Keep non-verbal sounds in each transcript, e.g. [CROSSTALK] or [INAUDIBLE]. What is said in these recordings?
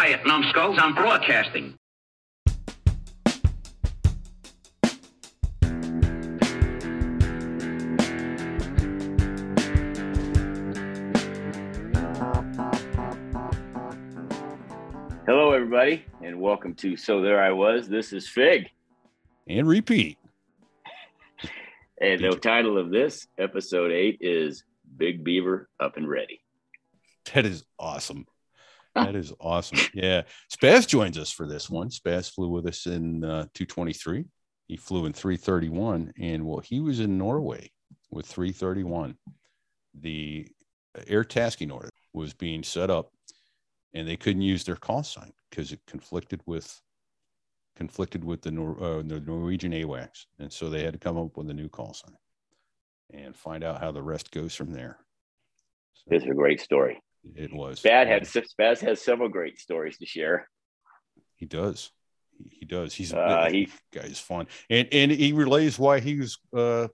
Quiet, numbskulls. I'm broadcasting. Hello, everybody, and welcome to So There I Was. This is Fig, and Repete. And the title of this episode eight is Big Beaver Up and Ready. That is awesome. That is awesome. Yeah. Spaz joins us for this one. Spaz flew with us in uh, 223. He flew in 331. And well, he was in Norway with 331. The air tasking order was being set up and they couldn't use their call sign because it conflicted with conflicted with the, Nor- uh, the Norwegian AWACS. And so they had to come up with a new call sign and find out how the rest goes from there. So is a great story. It was. Spaz had Spaz has several great stories to share. He does. He, does. He's uh, he guy's fun, and and he relays why he was uh,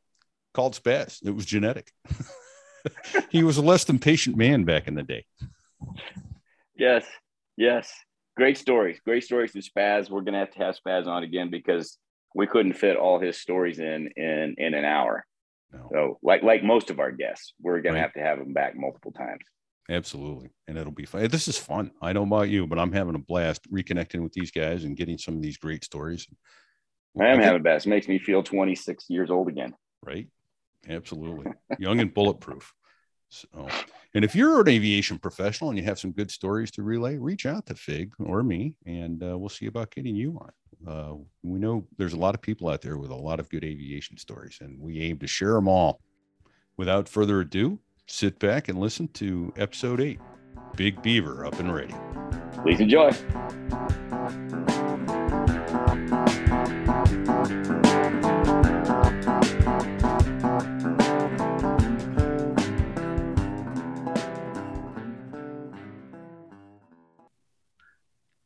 called Spaz. It was genetic. [LAUGHS] he was a less than patient man back in the day. Yes, yes, great stories. Great stories to Spaz. We're gonna have to have Spaz on again because we couldn't fit all his stories in in in an hour. No. So, like like most of our guests, we're gonna right. have to have him back multiple times. Absolutely. And it'll be fun. This is fun. I know about you, but I'm having a blast reconnecting with these guys and getting some of these great stories. I am having a blast. It makes me feel 26 years old again. Right. Absolutely. Young and bulletproof. So, and if you're an aviation professional and you have some good stories to relay, reach out to Fig or me, and uh, we'll see about getting you on. Uh, we know there's a lot of people out there with a lot of good aviation stories, and we aim to share them all. Without further ado, sit back and listen to episode eight Big Beaver Up and Ready. Please enjoy.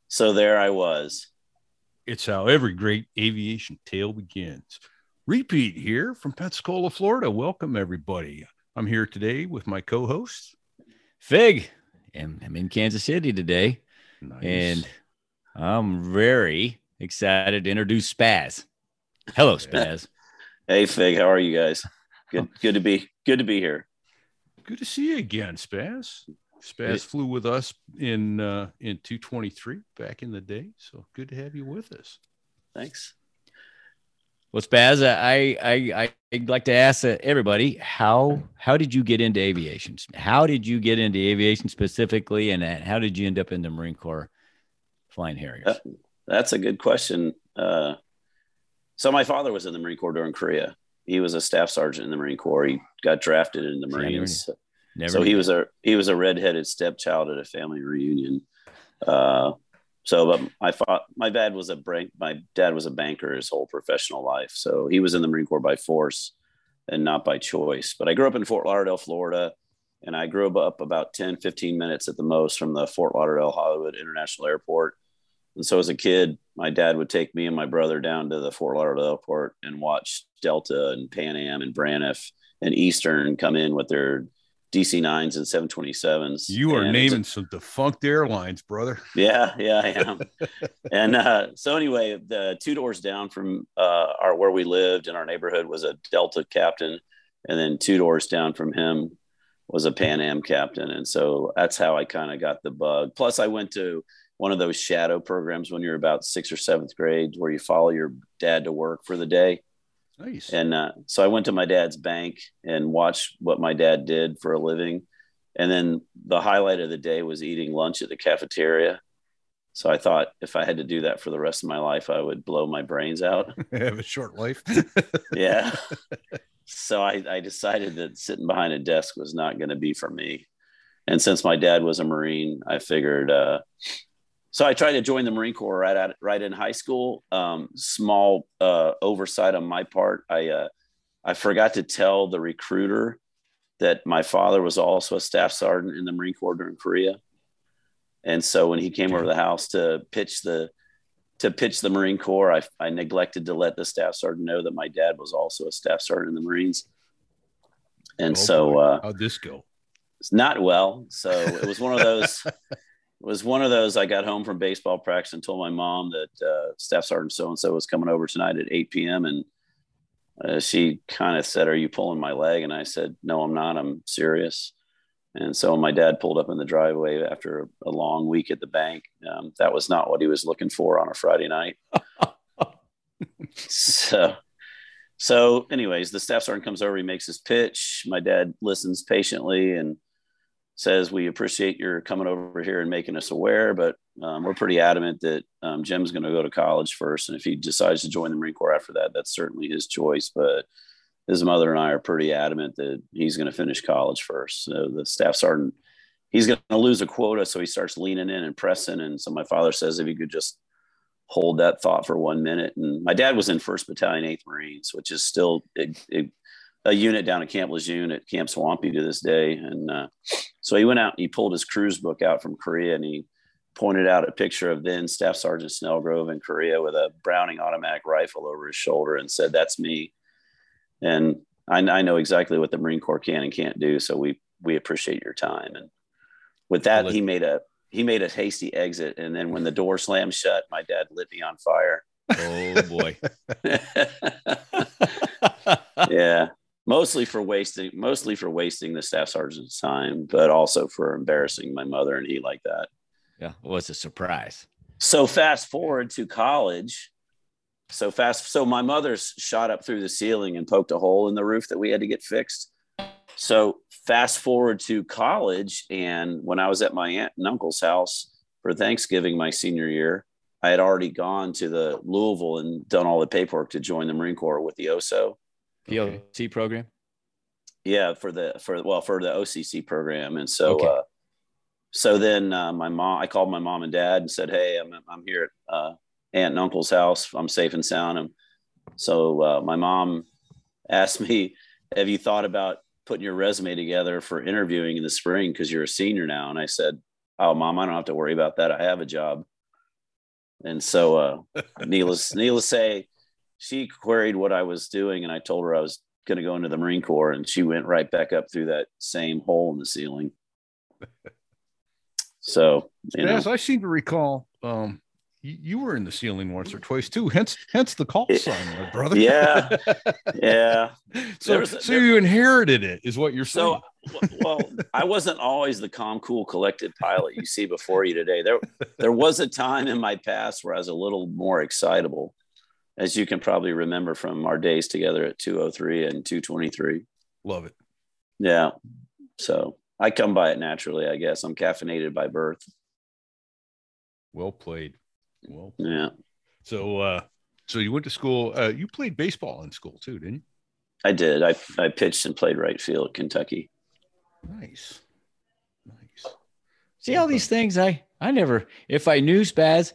So there I was. It's how every great aviation tale begins. Repete here from Pensacola, Florida. Welcome, everybody. I'm here today with my co host, Fig, and I'm in Kansas City today. Nice. And I'm very excited to introduce Spaz. Hello, Spaz. Hey, Fig. How are you guys? Good, [LAUGHS] good to be good to be here. Good to see you again, Spaz. Spaz flew with us in uh, in 223 back in the day, so good to have you with us. Thanks. Well, Spaz, I I I'd like to ask uh, everybody how how did you get into aviation? How did you get into aviation specifically, and how did you end up in the Marine Corps flying Harriers? that's a good question. Uh, so my father was in the Marine Corps during Korea. He was a staff sergeant in the Marine Corps. He got drafted in the Marines. Never, never so he was a he was a redheaded stepchild at a family reunion. Uh, so, but my fa- my dad was a bank. My dad was a banker his whole professional life. So he was in the Marine Corps by force and not by choice. But I grew up in Fort Lauderdale, Florida, and I grew up about 10, 15 minutes at the most from the Fort Lauderdale Hollywood International Airport. And so as a kid, my dad would take me and my brother down to the Fort Lauderdale Airport and watch Delta and Pan Am and Braniff and Eastern come in with their DC nines and 727s. You are naming some defunct airlines, brother. [LAUGHS] Yeah, yeah, I am. [LAUGHS] and uh, so anyway, the two doors down from uh, our where we lived in our neighborhood was a Delta captain, and then two doors down from him was a Pan Am captain, and so that's how I kind of got the bug. Plus, I went to one of those shadow programs when you're about sixth or seventh grade, where you follow your dad to work for the day. Nice. And uh, so I went to my dad's bank and watched what my dad did for a living. And then the highlight of the day was eating lunch at the cafeteria. So I thought if I had to do that for the rest of my life, I would blow my brains out. [LAUGHS] Have a short life. [LAUGHS] yeah. [LAUGHS] So I, I decided that sitting behind a desk was not going to be for me. And since my dad was a Marine, I figured uh, so I tried to join the Marine Corps right at right in high school. Um, small uh, oversight on my part. I uh, I forgot to tell the recruiter that my father was also a staff sergeant in the Marine Corps during Korea. And so when he came over the house to pitch the to pitch the Marine Corps, I, I neglected to let the staff sergeant know that my dad was also a staff sergeant in the Marines. And oh so uh, how'd this go? It's not well. So it was one of those [LAUGHS] was one of those. I got home from baseball practice and told my mom that uh, Staff Sergeant so and so was coming over tonight at 8 p.m. and uh, she kind of said, "Are you pulling my leg?" And I said, "No, I'm not. I'm serious." And so my dad pulled up in the driveway after a long week at the bank. Um, that was not what he was looking for on a Friday night. [LAUGHS] so, so anyways, the staff sergeant comes over. He makes his pitch. My dad listens patiently and says, "We appreciate your coming over here and making us aware, but um, we're pretty adamant that um, Jim's going to go to college first, and if he decides to join the Marine Corps after that, that's certainly his choice. But his mother and I are pretty adamant that he's going to finish college first. So the staff sergeant, he's going to lose a quota, so he starts leaning in and pressing. And so my father says, if you could just hold that thought for one minute. And my dad was in First Battalion, Eighth Marines, which is still a unit down at Camp Lejeune at Camp Swampy to this day. And uh, so he went out and he pulled his cruise book out from Korea and he pointed out a picture of then Staff Sergeant Snellgrove in Korea with a Browning automatic rifle over his shoulder and said, "That's me." And I, I know exactly what the Marine Corps can and can't do. So we we appreciate your time. And with that, he made a he made a hasty exit. And then when the door slammed shut, my dad lit me on fire. Oh boy. [LAUGHS] yeah mostly for wasting mostly for wasting the staff sergeant's time but also for embarrassing my mother and he like that. Yeah well it's a surprise. So fast forward to college. So fast so my mother's shot up through the ceiling and poked a hole in the roof that we had to get fixed. So fast forward to college and when i was at my aunt and uncle's house for thanksgiving my senior year i had already gone to the louisville and done all the paperwork to join the marine corps with the oso the OC program? Yeah, for the for well for the OCC program, and so okay. uh, so then uh, my mom, I called my mom and dad and said, "Hey, I'm I'm here at uh, aunt and uncle's house. I'm safe and sound." And so uh, my mom asked me, "Have you thought about putting your resume together for interviewing in the spring because you're a senior now?" And I said, "Oh, mom, I don't have to worry about that. I have a job." And so, uh, [LAUGHS] needless needless say, she queried what I was doing, and I told her I was going to go into the Marine Corps, and she went right back up through that same hole in the ceiling. [LAUGHS] so, as I seem to recall, um, you, you, were in the ceiling once or twice too. Hence, hence the call sign, my brother. Yeah, [LAUGHS] yeah. so, was, so there, you inherited it, is what you're saying. So, well, I wasn't always the calm, cool, collected pilot you see before you today. There, there was a time in my past where I was a little more excitable as you can probably remember from our days together at 203 and 223. Love it. Yeah. So I come by it naturally, I guess. I'm caffeinated by birth. Well played. Well, played. yeah. So, uh, so you went to school. Uh, you played baseball in school too, didn't you? I did. I, I pitched and played right field Kentucky. Nice. Nice. See all these things. I, I never, if I knew Spaz,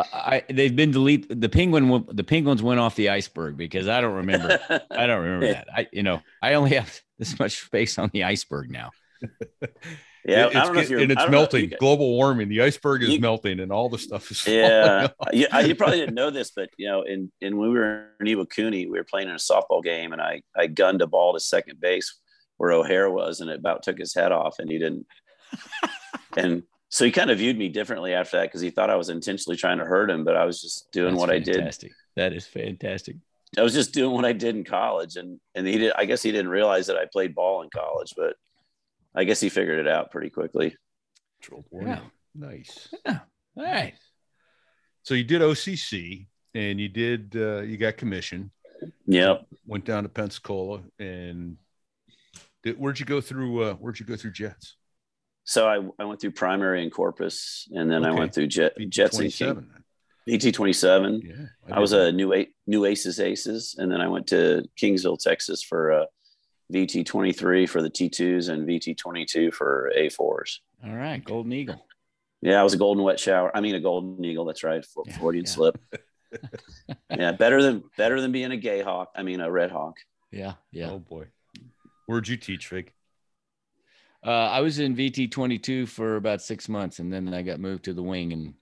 uh, I they've been deleted. The penguin, the penguins went off the iceberg because I don't remember. I don't [LAUGHS] remember that. I, you know, I only have [LAUGHS] this much space on the iceberg now. [LAUGHS] Yeah, it's, and it's melting. Global warming. The iceberg is you, melting, and all the stuff is. Yeah, you, you probably didn't know this, but you know, in in when we were in Iwakuni, we were playing in a softball game, and I I gunned a ball to second base where O'Hare was, and it about took his head off, and he didn't. and so he kind of viewed me differently after that because he thought I was intentionally trying to hurt him, but I was just doing That's what fantastic. I did. That is fantastic. I was just doing what I did in college, and and he did. I guess he didn't realize that I played ball in college, but I guess he figured it out pretty quickly. Yeah. Nice. Yeah. All right. So you did OCC, and you did uh, you got commission. Yep. Went down to Pensacola, and did, where'd you go through? Uh, where'd you go through Jets? So I, I went through primary in Corpus, and then okay. I went through Jet, Jets and King, VT twenty seven. Yeah, I, I was a new new Aces Aces, and then I went to Kingsville, Texas for uh, VT twenty three for the T twos and VT twenty two for A fours. All right, Golden Eagle. Yeah, I was a golden wet shower. I mean, a golden eagle. That's right, Freudian yeah, yeah. slip. [LAUGHS] yeah, better than better than being a gay hawk. I mean, a red hawk. Yeah, yeah. Oh boy, where'd you teach, Fig? Uh, I was in VT 22 for about six months, and then I got moved to the wing, and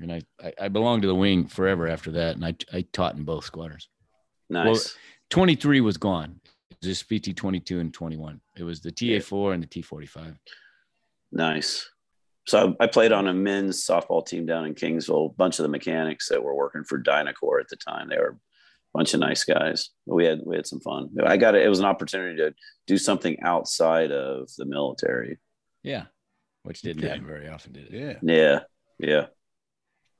and I I, I belonged to the wing forever after that, and I I taught in both squadrons. Nice. Well, 23 was gone. It was just VT 22 and 21. It was the TA4 and the T45. Nice. so I played on a men's softball team down in Kingsville. A bunch of the mechanics that were working for DynCorp at the time, they were bunch of nice guys. We had we had some fun. I got it. It was an opportunity to do something outside of the military. Yeah, which didn't okay. happen very often, did it? Yeah, yeah, yeah.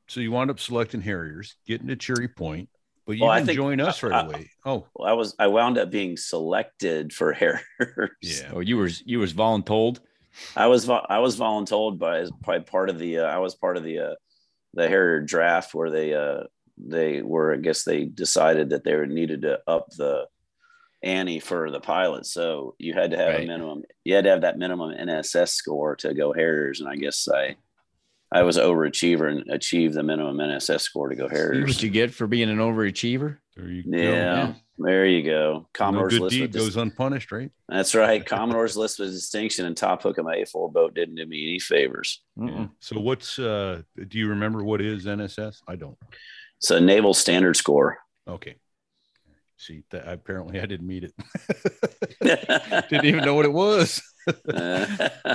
So you wound up selecting Harriers, getting to Cherry Point, but you well, didn't think, join us right I, away. Oh, well, I was I wound up being selected for [LAUGHS] Harriers. Yeah. Oh, you were you was voluntold. I was I was voluntold by by part of the uh, I was part of the uh, the Harrier draft where they uh, they were I guess they decided that they needed to up the ante for the pilot, so you had to have right. a minimum you had to have that minimum NSS score to go Harriers, and I guess I I was overachiever and achieved the minimum NSS score to go Harriers. what you get for being an overachiever. There you yeah, go. Yeah. There you go. Commodore's no good deed goes unpunished, right? That's right. [LAUGHS] Commodore's list with distinction and top hook of my A4 boat didn't do me any favors. Yeah. So what's uh do you remember what is NSS? I don't. It's a naval standard score. Okay. See, that apparently I didn't meet it. [LAUGHS] [LAUGHS] didn't even know what it was. [LAUGHS]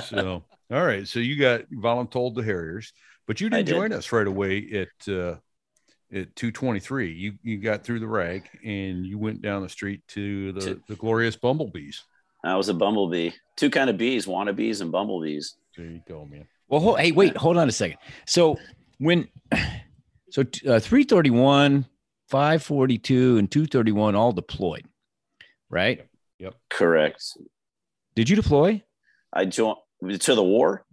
so all right. So you got voluntold the Harriers, but you didn't did. join us right away at uh at 223 you you got through the rag and you went down the street to the, to, the glorious bumblebees i was a bumblebee two kind of bees wannabes and bumblebees there you go man well hold, hey wait hold on a second so when so uh, 331 542 and 231 all deployed right yep. yep correct did you deploy i joined to the war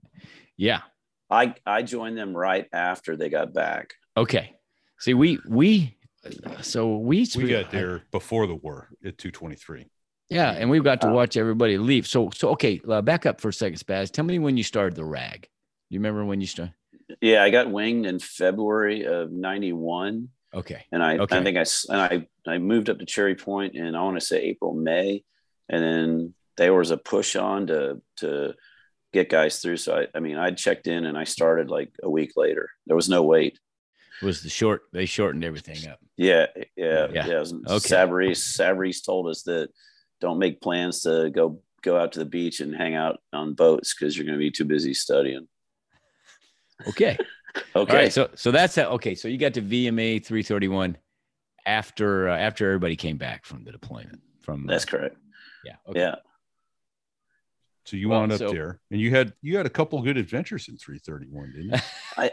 yeah i i joined them right after they got back okay See, we we so we we got there before the war at 223. Yeah, and we've got to watch everybody leave. So so okay, uh, back up for a second, Spaz. Tell me when you started the rag. You remember when you started? Yeah, I got winged in February of '91. Okay. And I okay. I think I and I I moved up to Cherry and I want to say April May, and then there was a push on to to get guys through. So I I mean I checked in and I started like a week later. There was no wait was the short they shortened everything up yeah yeah yeah, yeah. okay. Savarese, Savarese told us that don't make plans to go go out to the beach and hang out on boats because you're going to be too busy studying okay. [LAUGHS] Okay. So so that's how okay. So you got to vma 331 after uh, after everybody came back from the deployment from that's uh, correct. Yeah. Okay. yeah. So you well, wound up so, there, and you had you had a couple good adventures in 331, didn't you? [LAUGHS] I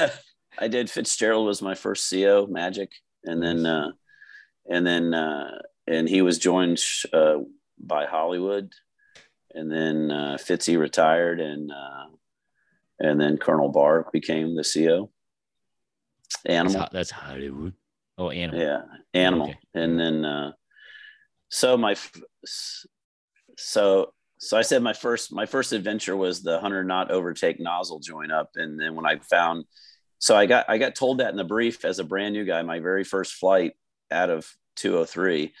uh, [LAUGHS] I did. Fitzgerald was my first CO, Magic, and then uh, and then uh, and he was joined uh, by Hollywood, and then uh, Fitzy retired, and uh, and then Colonel Barr became the CO. Animal. That's, that's Hollywood. Oh, animal. Yeah, animal, okay. and then uh, so my so so I said my first my first adventure was the hundred knot overtake nozzle join up, and then when I found so I got I got told that in the brief as a brand new guy, my very first flight out of 203.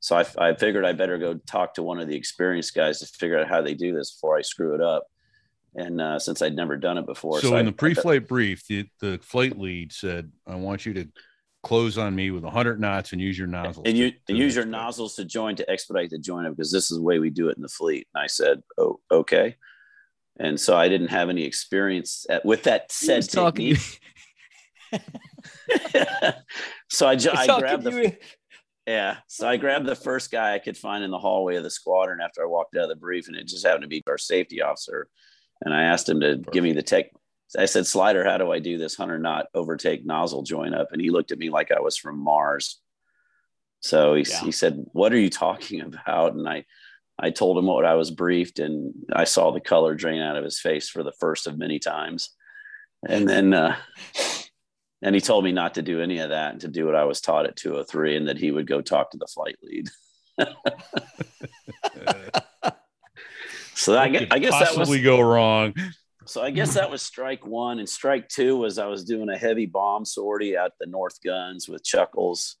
So I, I figured I better go talk to one of the experienced guys to figure out how they do this before I screw it up. And uh, since I'd never done it before, so, so in I, the pre-flight brief, the, the flight lead said, "I want you to close on me with 100 knots and use your nozzles and you to, and use your nozzles to join to expedite the join up because this is the way we do it in the fleet." And I said, "Oh, okay." and so I didn't have any experience at, with that said technique. [LAUGHS] so I, I grabbed the yeah, so I grabbed the first guy I could find in the hallway of the squadron after I walked out of the brief, and it just happened to be our safety officer. And I asked him to Perfect. give me the tech. I said, "Slider, how do I do this hundred knot overtake nozzle join up?" And he looked at me like I was from Mars. So he, yeah. he said, "What are you talking [LAUGHS] about?" And I I told him what I was briefed, and I saw the color drain out of his face for the first of many times. And then, uh, [LAUGHS] and he told me not to do any of that and to do what I was taught at 203, and that he would go talk to the flight lead. [LAUGHS] so I guess, I guess that was go wrong. So I guess that was strike one, and strike two was I was doing a heavy bomb sortie at the North Guns with Chuckles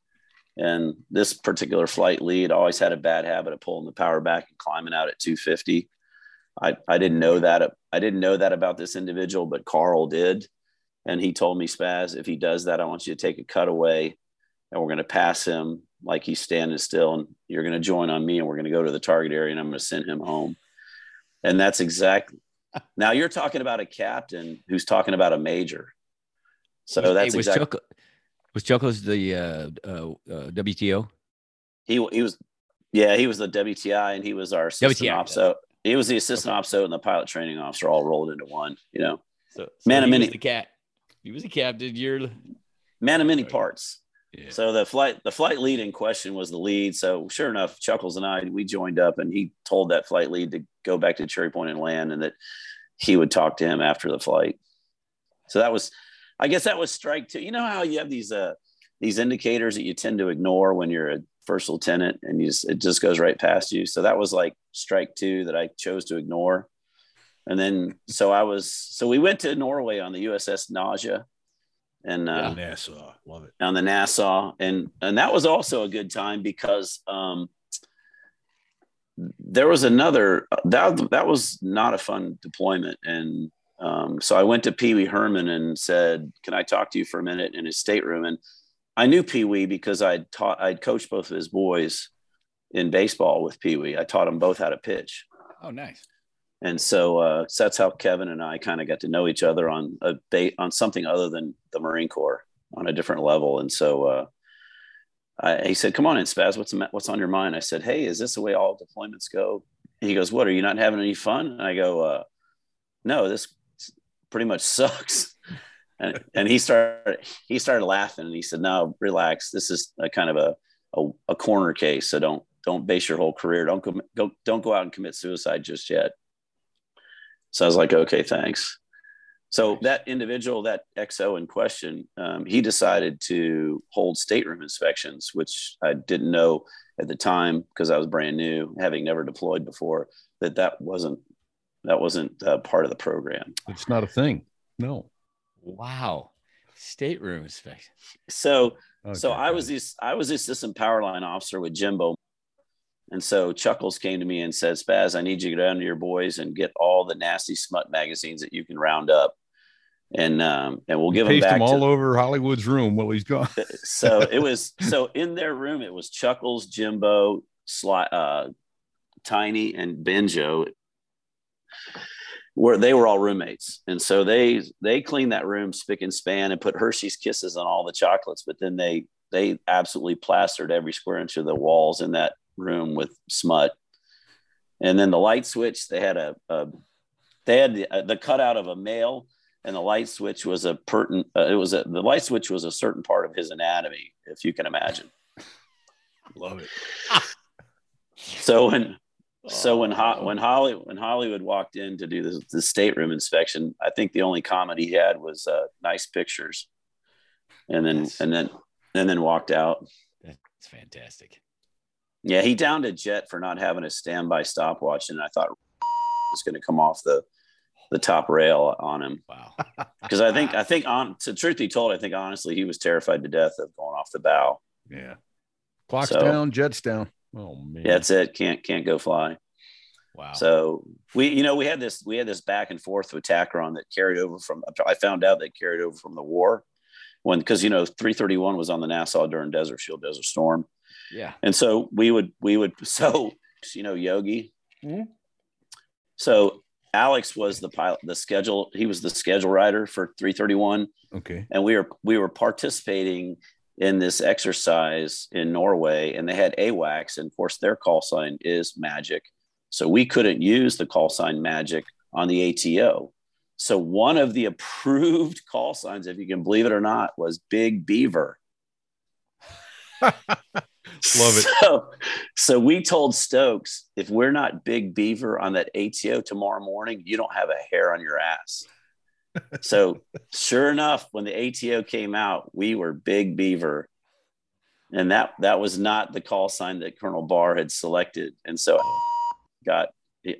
and this particular flight lead always had a bad habit of pulling the power back and climbing out at 250. I, I didn't know that. I didn't know that about this individual, but Carl did. And he told me, Spaz, if he does that, I want you to take a cutaway and we're going to pass him like he's standing still. And you're going to join on me and we're going to go to the target area and I'm going to send him home. And that's exactly, now you're talking about a captain who's talking about a major. So was, that's exactly. Chuck, was Chuckles the uh, uh, uh, WTO? He he was, yeah, he was the WTI, and he was our assistant WTI, So he was the assistant okay. OPSO and the pilot training officer all rolled into one. You know, so, so man of many the cat. He was a captain. You're man of many parts. So the flight the flight lead in question was the lead. So sure enough, Chuckles and I we joined up, and he told that flight lead to go back to Cherry Point and land, and that he would talk to him after the flight. So that was, I guess that was strike two. You know how you have these uh these indicators that you tend to ignore when you're a first lieutenant, and you just, it just goes right past you. So that was like strike two that I chose to ignore. And then so I was so we went to Norway on the USS Nausea and uh, yeah, Nassau, love it on the Nassau, and and that was also a good time because um, there was another that that was not a fun deployment, and um, so I went to Pee Wee Herman and said, "Can I talk to you for a minute?" in his stateroom, and I knew Pee Wee because I'd taught I'd coached both of his boys in baseball with Pee Wee. I taught them both how to pitch. Oh, nice and so, uh, so that's how Kevin and I kind of got to know each other on a ba- on something other than the Marine Corps on a different level. And so uh, I, he said, "Come on in, Spaz. What's what's on your mind?" I said, "Hey, is this the way all deployments go?" And he goes, "What? Are you not having any fun?" And I go, uh, "No, this pretty much [LAUGHS] sucks." and, and he started he started laughing and he said, "No, relax. This is a kind of a, a, a corner case. So don't don't base your whole career. Don't go, go don't go out and commit suicide just yet." So I was like, okay, thanks. So that individual, that XO in question, um, he decided to hold stateroom inspections, which I didn't know at the time because I was brand new, having never deployed before. That that wasn't that wasn't uh, part of the program. It's not a thing. No. Wow, stateroom inspection. So okay, so I was this I was the assistant power line officer with Jimbo and so Chuckles came to me and said, Spaz, I need you to go down to your boys and get all the nasty smut magazines that you can round up. And um, and we'll give them back them all to, over Hollywood's room while he's gone. so it [LAUGHS] was so in their room, it was Chuckles, Jimbo, Sly, uh, Tiny, and Benjo. Where they were all roommates, and so they they cleaned that room spick and span and put Hershey's Kisses on all the chocolates. But then they they absolutely plastered every square inch of the walls in that room with smut. And then the light switch, they had a, a they had the, uh, the cutout of a male, and the light switch was a pertinent. Uh, it was a the light switch was a certain part of his anatomy, if you can imagine. Love it. so when so when Ho- when Holly when Hollywood walked in to do the, the stateroom inspection, I think the only comment he had was uh, "nice pictures," and then That's, and then and then walked out. That's fantastic. Yeah, he downed a jet for not having a standby stopwatch, and I thought it [LAUGHS] was going to come off the the top rail on him. Wow. [LAUGHS] Because I think I think on to truth be told, I think honestly he was terrified to death of going off the bow. Yeah. Clocks so, down, jets down. Oh man. Yeah, that's it. Can't can't go fly. Wow. So we, you know, we had this we had this back and forth with Tacron that carried over from. I found out that carried over from the war when because you know 331 was on the Nassau during Desert Shield, Desert Storm, yeah. And so we would we would [LAUGHS] so you know Yogi. Mm-hmm. So Alex was the pilot, the schedule. He was the schedule writer for 331. Okay. And we were we were participating in this exercise in Norway, and they had AWACS, and of course their call sign is Magic. So we couldn't use the call sign Magic on the ATO. So one of the [LAUGHS] approved call signs, if you can believe it or not, was Big Beaver. [LAUGHS] Love it. So, so we told Stokes if we're not Big Beaver on that ATO tomorrow morning, you don't have a hair on your ass. so, sure enough, when the ATO came out, we were Big Beaver, and that that was not the call sign that Colonel Barr had selected, and so got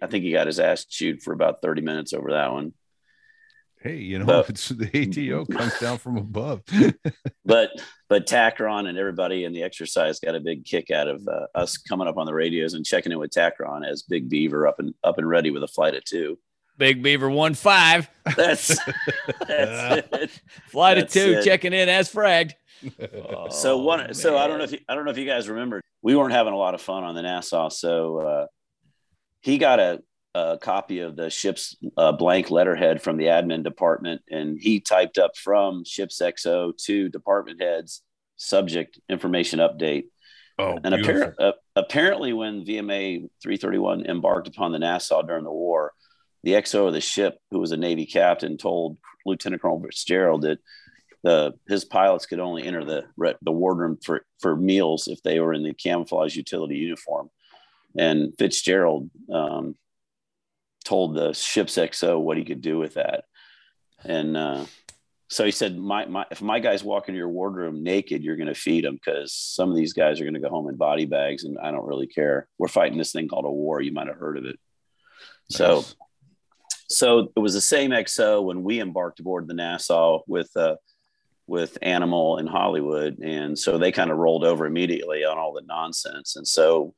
I think he got his ass chewed for about thirty minutes over that one hey, you know, but, [LAUGHS] it's the ATO [LAUGHS] comes down from above. [LAUGHS] but but Tacron and everybody in the exercise got a big kick out of uh, us coming up on the radios and checking in with Tacron as Big Beaver up and up and ready with a flight of two. Big Beaver one five. That's, that's it. Flight that's of two it. checking in as fragged. so one, oh, so I don't know if you, I don't know if you guys remember, we weren't having a lot of fun on the Nassau. So uh, he got a a copy of the ship's uh, blank letterhead from the admin department, and he typed up from ship's XO to department heads subject information update. Oh, and appar- uh, apparently, when VMA 331 embarked upon the Nassau during the war, the XO of the ship, who was a Navy captain, told Lieutenant Colonel Fitzgerald that the his pilots could only enter the the wardroom for for meals if they were in the camouflage utility uniform. And Fitzgerald um, told the ship's XO what he could do with that. And uh, so he said, my, my, if my guys walk into your wardroom naked, you're going to feed them because some of these guys are going to go home in body bags and I don't really care. We're fighting this thing called a war. You might have heard of it. Nice. So, so it was the same XO when we embarked aboard the Nassau with, uh, with Animal in Hollywood. And so they kind of rolled over immediately on all the nonsense. And so,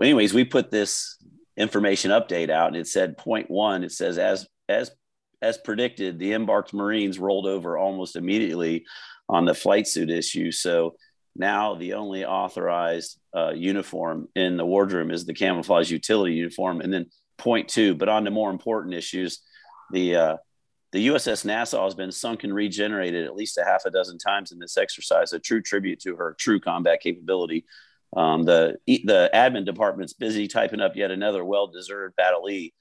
anyways, we put this information update out and it said point one, it says as, as as predicted, the embarked Marines rolled over almost immediately on the flight suit issue. So now the only authorized uh, uniform in the wardroom is the camouflage utility uniform. And then point two, but on to more important issues, the uh, the USS Nassau has been sunk and regenerated at least a half a dozen times in this exercise, a true tribute to her true combat capability. Um, the the admin department's busy typing up yet another well-deserved battlee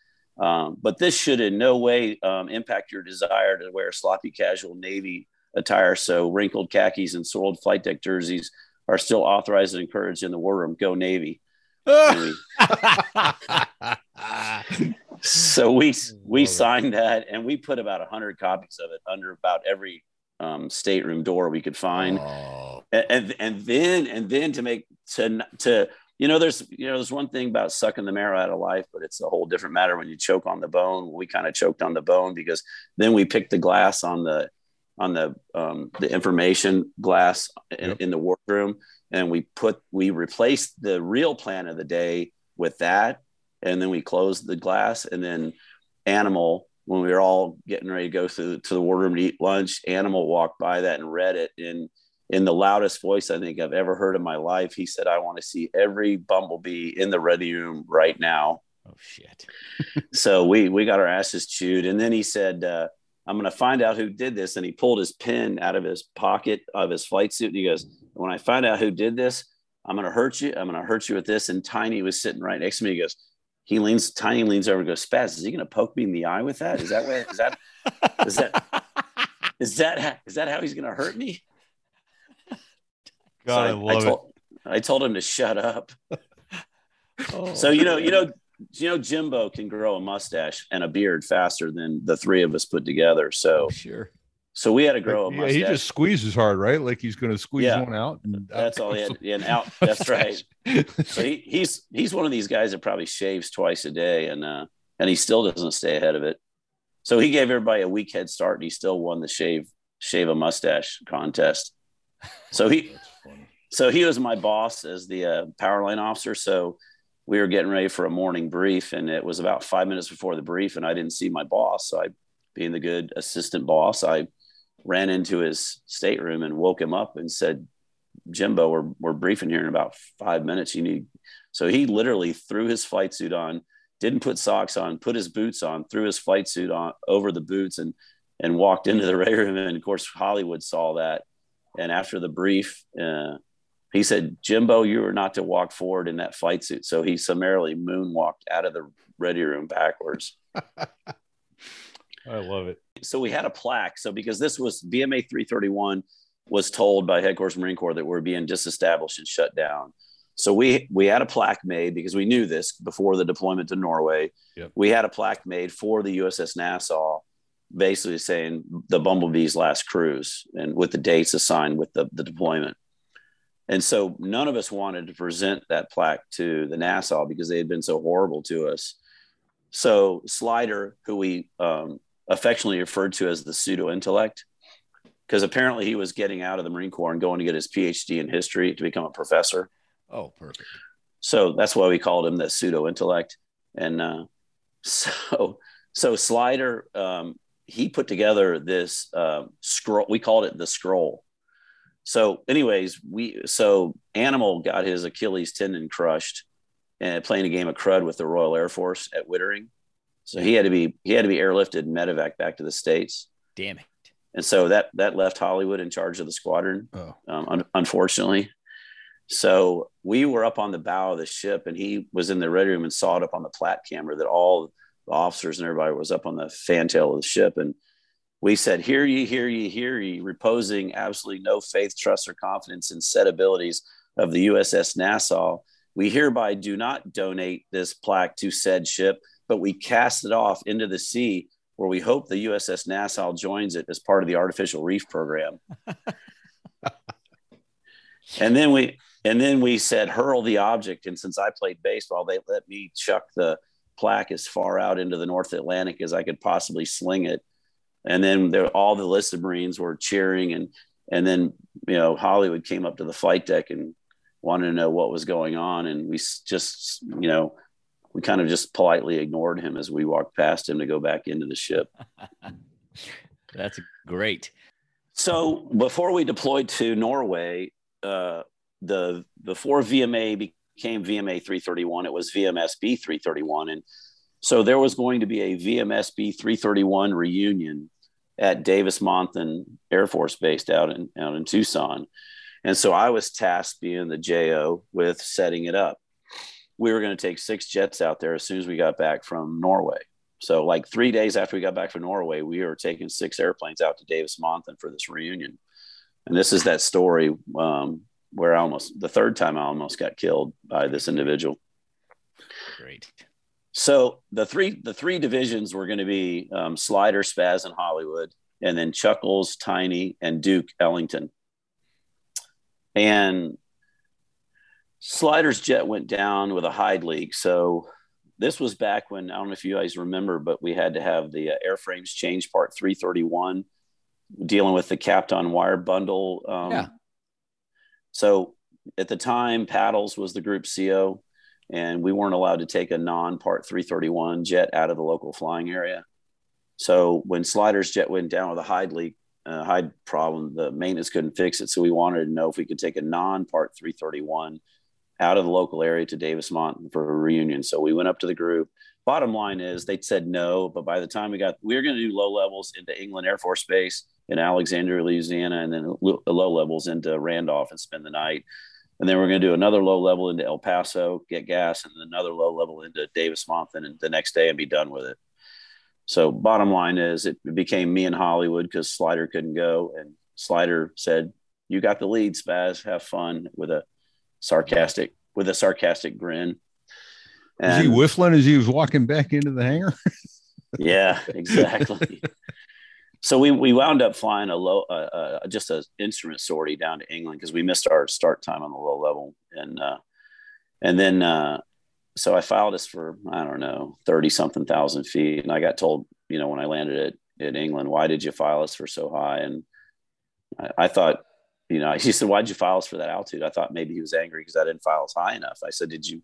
um, but this should in no way um, impact your desire to wear sloppy casual Navy attire. So wrinkled khakis and soiled flight deck jerseys are still authorized and encouraged in the wardroom. Go Navy. [LAUGHS] so we we signed that and we put about 100 copies of it under about every um, stateroom door we could find oh. and, and, and then and then to make to to you know, there's you know, there's one thing about sucking the marrow out of life, but it's a whole different matter when you choke on the bone. We kind of choked on the bone because then we picked the glass on the on the um, the information glass in, yep. in the wardroom, and we put we replaced the real plan of the day with that, and then we closed the glass, and then animal when we were all getting ready to go to, to the wardroom to eat lunch, animal walked by that and read it and in the loudest voice I think I've ever heard in my life. He said, I want to see every bumblebee in the ready room right now. Oh shit. [LAUGHS] so we we got our asses chewed. And then he said, uh, I'm gonna find out who did this. And he pulled his pen out of his pocket of his flight suit. And he goes, When I find out who did this, I'm gonna hurt you. I'm gonna hurt you with this. And Tiny was sitting right next to me. He goes, he leans, Tiny leans over and goes, Spaz, is he gonna poke me in the eye with that? Is that way? Is that is that is that is that how he's gonna hurt me? God, so I, I, love I told, it. I told him to shut up. oh, so you know, you know, you know, Jimbo can grow a mustache and a beard faster than the three of us put together. So sure. So we had to grow a mustache. Yeah, he just squeezes hard, right? Like he's going to squeeze yeah. one out. And that's all he had. [LAUGHS] And out. That's right. so he, he's he's one of these guys that probably shaves twice a day, and uh, and he still doesn't stay ahead of it. So he gave everybody a week head start, and he still won the shave shave a mustache contest. So he so he was my boss as the uh, power line officer. So we were getting ready for a morning brief, and it was about five minutes before the brief, and I didn't see my boss. So I, being the good assistant boss, I ran into his stateroom and woke him up and said, "Jimbo, we're we're briefing here in about five minutes. You need." So he literally threw his flight suit on, didn't put socks on, put his boots on, threw his flight suit on over the boots, and and walked into the [LAUGHS] ready room. And of course, Hollywood saw that. And after the brief, uh, he said, Jimbo, you are not to walk forward in that flight suit. So he summarily moonwalked out of the ready room backwards. [LAUGHS] I love it. So we had a plaque. So because this was VMA 331 was told by Headquarters Marine Corps that we're being disestablished and shut down. So we we had a plaque made because we knew this before the deployment to Norway. Yep. We had a plaque made for the USS Nassau, basically saying the Bumblebee's last cruise and with the dates assigned with the, the deployment. And so none of us wanted to present that plaque to the Nassau because they had been so horrible to us. So Slider, who we um, affectionately referred to as the pseudo intellect, because apparently he was getting out of the Marine Corps and going to get his PhD in history to become a professor. Oh, perfect. So that's why we called him the pseudo intellect. And uh, [LAUGHS] so, so Slider, um, he put together this uh, scroll. We called it the scroll so anyways we so animal got his achilles tendon crushed and playing a game of crud with the Royal Air Force at Wittering. So he had to be he had to be airlifted and medevac back to the states. Damn it! And so that that left Hollywood in charge of the squadron. Oh. Um, un- unfortunately, so we were up on the bow of the ship, and he was in the red room and saw it up on the plat camera that all the officers and everybody was up on the fantail of the ship, and we said, "Hear ye, hear ye, hear ye," reposing absolutely no faith, trust, or confidence in said abilities of the USS Nassau. We hereby do not donate this plaque to said ship, but we cast it off into the sea where we hope the USS Nassau joins it as part of the artificial reef program. [LAUGHS] and then we and then we said hurl the object and since I played baseball they let me chuck the plaque as far out into the North Atlantic as I could possibly sling it. And then there, all the listed Marines were cheering and and then you know Hollywood came up to the flight deck and wanted to know what was going on. And we just, you know, we kind of just politely ignored him as we walked past him to go back into the ship. [LAUGHS] That's great. So before we deployed to Norway, uh, the before VMA became VMA 331, it was VMSB 331, and so there was going to be a VMSB 331 reunion at Davis Monthan Air Force Base out in out in Tucson. And so I was tasked being the JO with setting it up. We were going to take six jets out there as soon as we got back from Norway. So, like three days after we got back from Norway, we were taking six airplanes out to Davis Monthan for this reunion. And this is that story um, where I almost, the third time I almost got killed by this individual. Great. So the three the three divisions were going to be um, Slider, Spaz, and Hollywood, and then Chuckles, Tiny, and Duke Ellington. And Slider's jet went down with a hide leak. So this was back when I don't know if you guys remember, but we had to have the uh, airframes change part 331, dealing with the Kapton wire bundle. Um, yeah. So at the time, Paddles was the group CO, and we weren't allowed to take a non part 331 jet out of the local flying area. So when Slider's jet went down with a hide leak, uh, hide problem. The maintenance couldn't fix it, so we wanted to know if we could take a non-Part 331 out of the local area to Davis Mont for a reunion. So we went up to the group. Bottom line is they said no, but by the time we got, we were going to do low levels into England Air Force Base in Alexandria, Louisiana, and then low levels into Randolph and spend the night. And then we're going to do another low level into El Paso, get gas, and another low level into Davis Monthan, and the next day and be done with it. So bottom line is it became me and Hollywood because Slider couldn't go. And Slider said, You got the lead, Spaz. Have fun with a sarcastic with a sarcastic grin. And, was he whiffling as he was walking back into the hangar? [LAUGHS] yeah, exactly. so we we wound up flying a low uh, uh, just a instrument sortie down to England because we missed our start time on the low level and uh, and then uh, so I filed this for I don't know thirty something thousand feet, and I got told, you know, when I landed at in England, why did you file us for so high? And I, I thought, you know, [LAUGHS] he said, why'd you file us for that altitude? I thought maybe he was angry because I didn't file us high enough. I said, did you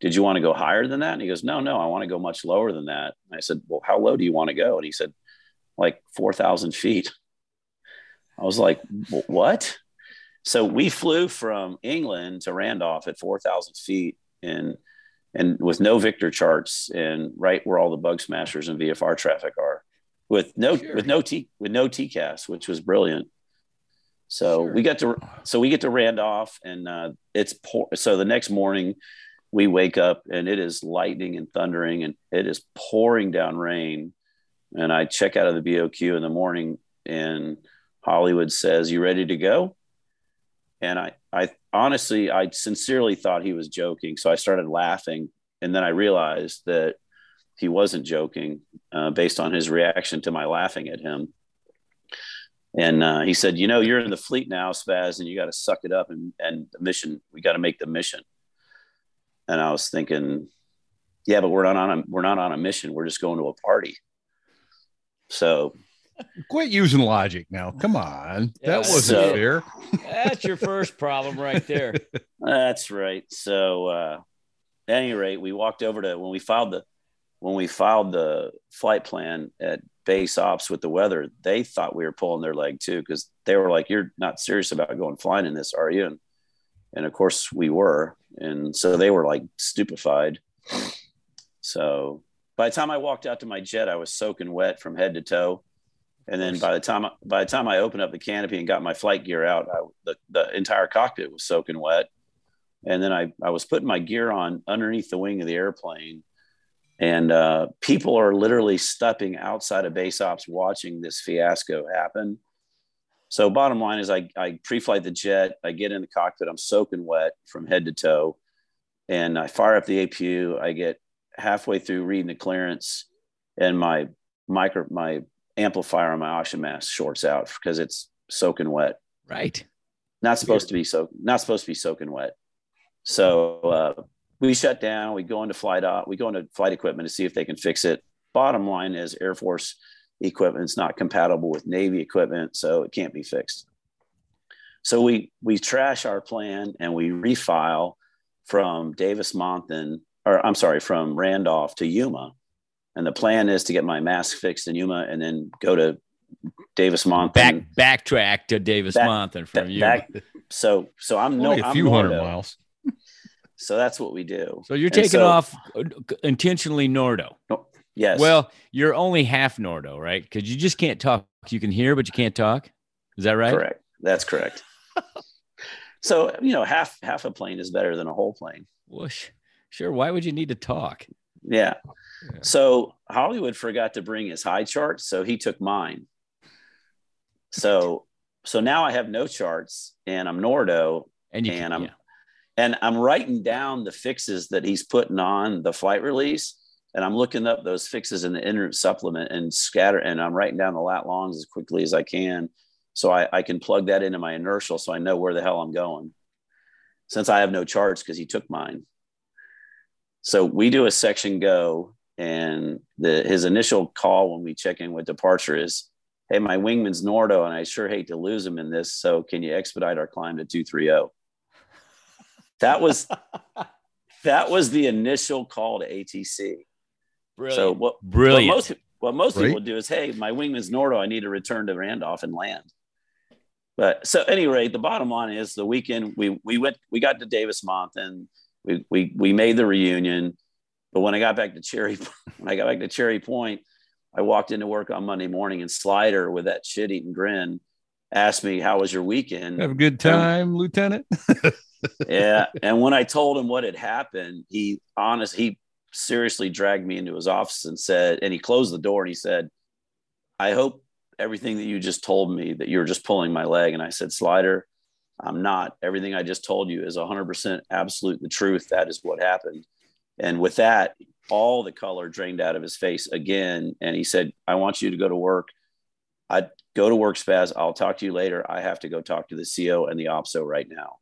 did you want to go higher than that? And he goes, no, no, I want to go much lower than that. And I said, well, how low do you want to go? And he said, like four thousand feet. I was like, what? So we flew from England to Randolph at 4,000 feet and and with no Victor charts and right where all the bug smashers and VFR traffic are with no sure. with no T with no TCAS, which was brilliant. So sure. we got to so we get to Randolph and uh, it's pour, so the next morning we wake up and it is lightning and thundering and it is pouring down rain and I check out of the BOQ in the morning and Hollywood says you ready to go and I I honestly, I sincerely thought he was joking. So I started laughing. And then I realized that he wasn't joking uh, based on his reaction to my laughing at him. And uh, he said, You know, you're in the fleet now, Spaz, and you got to suck it up and, and the mission, we got to make the mission. And I was thinking, yeah, but we're not on a we're not on a mission. We're just going to a party. So Quit using logic now. Come on. [LAUGHS] Yeah, that wasn't so, fair. [LAUGHS] That's your first problem right there. [LAUGHS] That's right. So uh at any rate, we walked over to when we filed the when we filed the flight plan at base ops with the weather, they thought we were pulling their leg too, because they were like, You're not serious about going flying in this, are you? And And of course we were. And so they were like stupefied. So by the time I walked out to my jet, I was soaking wet from head to toe. And then by the time by the time I opened up the canopy and got my flight gear out, I, the, the entire cockpit was soaking wet. And then I, I was putting my gear on underneath the wing of the airplane. And uh, people are literally stepping outside of base ops watching this fiasco happen. So bottom line is I, I pre-flight the jet, I get in the cockpit, I'm soaking wet from head to toe. And I fire up the APU. I get halfway through reading the clearance and my micro my amplifier on my oxygen mask shorts out because it's soaking wet. Right. Not supposed to be so not supposed to be soaking wet. So uh, we shut down. We go into flight op. We go into flight equipment to see if they can fix it. Bottom line is Air Force equipment is not compatible with Navy equipment, so it can't be fixed. So we we trash our plan and we refile from Davis Monthan, or I'm sorry, from Randolph to Yuma. And the plan is to get my mask fixed in Yuma and then go to Davis Monthan. Back backtrack to Davis back, Monthan from Yuma. Back, so so I'm Only no a few hundred miles. So that's what we do. So you're taking so, off uh, intentionally Nordo. No, yes. Well, you're only half Nordo, right? Because you just can't talk. You can hear, but you can't talk. Is that right? Correct. That's correct. [LAUGHS] so you know, half half a plane is better than a whole plane. Well, sure. Why would you need to talk? Yeah. yeah. So Hollywood forgot to bring his high charts, so he took mine. So so now I have no charts, and I'm Nordo, and, you and I'm yeah and I'm writing down the fixes that he's putting on the flight release. And I'm looking up those fixes in the inner supplement and scatter, and I'm writing down the lat longs as quickly as I can. So I, I can plug that into my inertial so I know where the hell I'm going. Since I have no charts because he took mine. So we do a section go, and the his initial call when we check in with departure is, Hey, my wingman's Nordo, and I sure hate to lose him in this. So can you expedite our climb to 230? That was [LAUGHS] that was the initial call to ATC. Brilliant. So what brilliant what most what most right? people do is, hey, my wingman's Nordo, I need to return to Randolph and land. But so anyway, the bottom line is the weekend we we went we got to Davis Monthan, we we we made the reunion. But when I got back to Cherry [LAUGHS] when I got back to Cherry Point, I walked into work on Monday morning and Slider with that shit eating grin asked me, How was your weekend? Have a good time, Lieutenant. [LAUGHS] yeah. And when I told him what had happened, he honest he seriously dragged me into his office and said, and he closed the door and he said, I hope everything that you just told me that you're just pulling my leg. And I said, Slider, I'm not. Everything I just told you is 100% absolute the truth. That is what happened. And with that, all the color drained out of his face again. And he said, I want you to go to work. I go to work, Spaz. I'll talk to you later. I have to go talk to the CO and the OPSO right now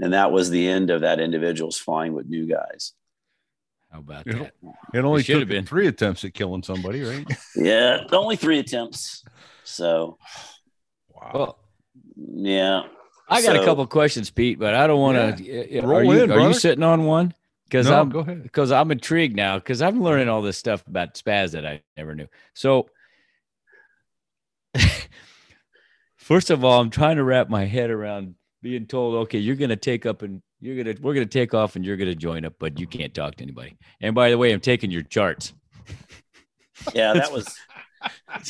and that was the end of that individual's flying with new guys. How about it, that? It only took have been three attempts at killing somebody, right? [LAUGHS] yeah, only three attempts. So, wow. Well, yeah. I got so, a couple questions, Pete, but I don't want to. Yeah. Eh, eh, are, you, in, are you sitting on one? Because no, I'm go ahead. Because I'm intrigued now because I'm learning all this stuff about spaz that I never knew. So, [LAUGHS] first of all, I'm trying to wrap my head around being told, okay, you're going to take up and you're going to, we're going to take off and you're going to join up, but you mm-hmm. can't talk to anybody. And by the way, I'm taking your charts. [LAUGHS] Yeah, that was. [LAUGHS] I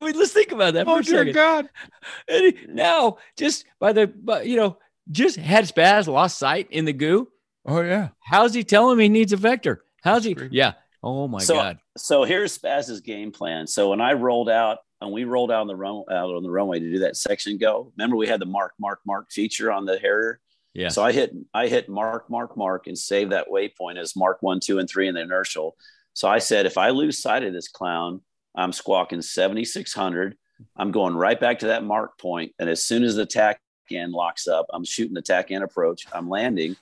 mean, let's think about that. oh, dear second. God. [LAUGHS] And now, just by the, but you know, just had spaz lost sight in the goo. Oh, yeah. How's he telling me he needs a vector? How's he? Yeah. Oh, my so, God. So here's Spaz's game plan. So when I rolled out and we rolled out on the run out on the runway to do that section go. Remember, we had the mark, mark, mark feature on the Harrier. Yeah. So I hit I hit mark, mark, mark, and save that waypoint as mark one, two, and three in the inertial. So I said, if I lose sight of this clown, I'm squawking 7600. I'm going right back to that mark point, and as soon as the tack in locks up, I'm shooting the TACAN approach. I'm landing,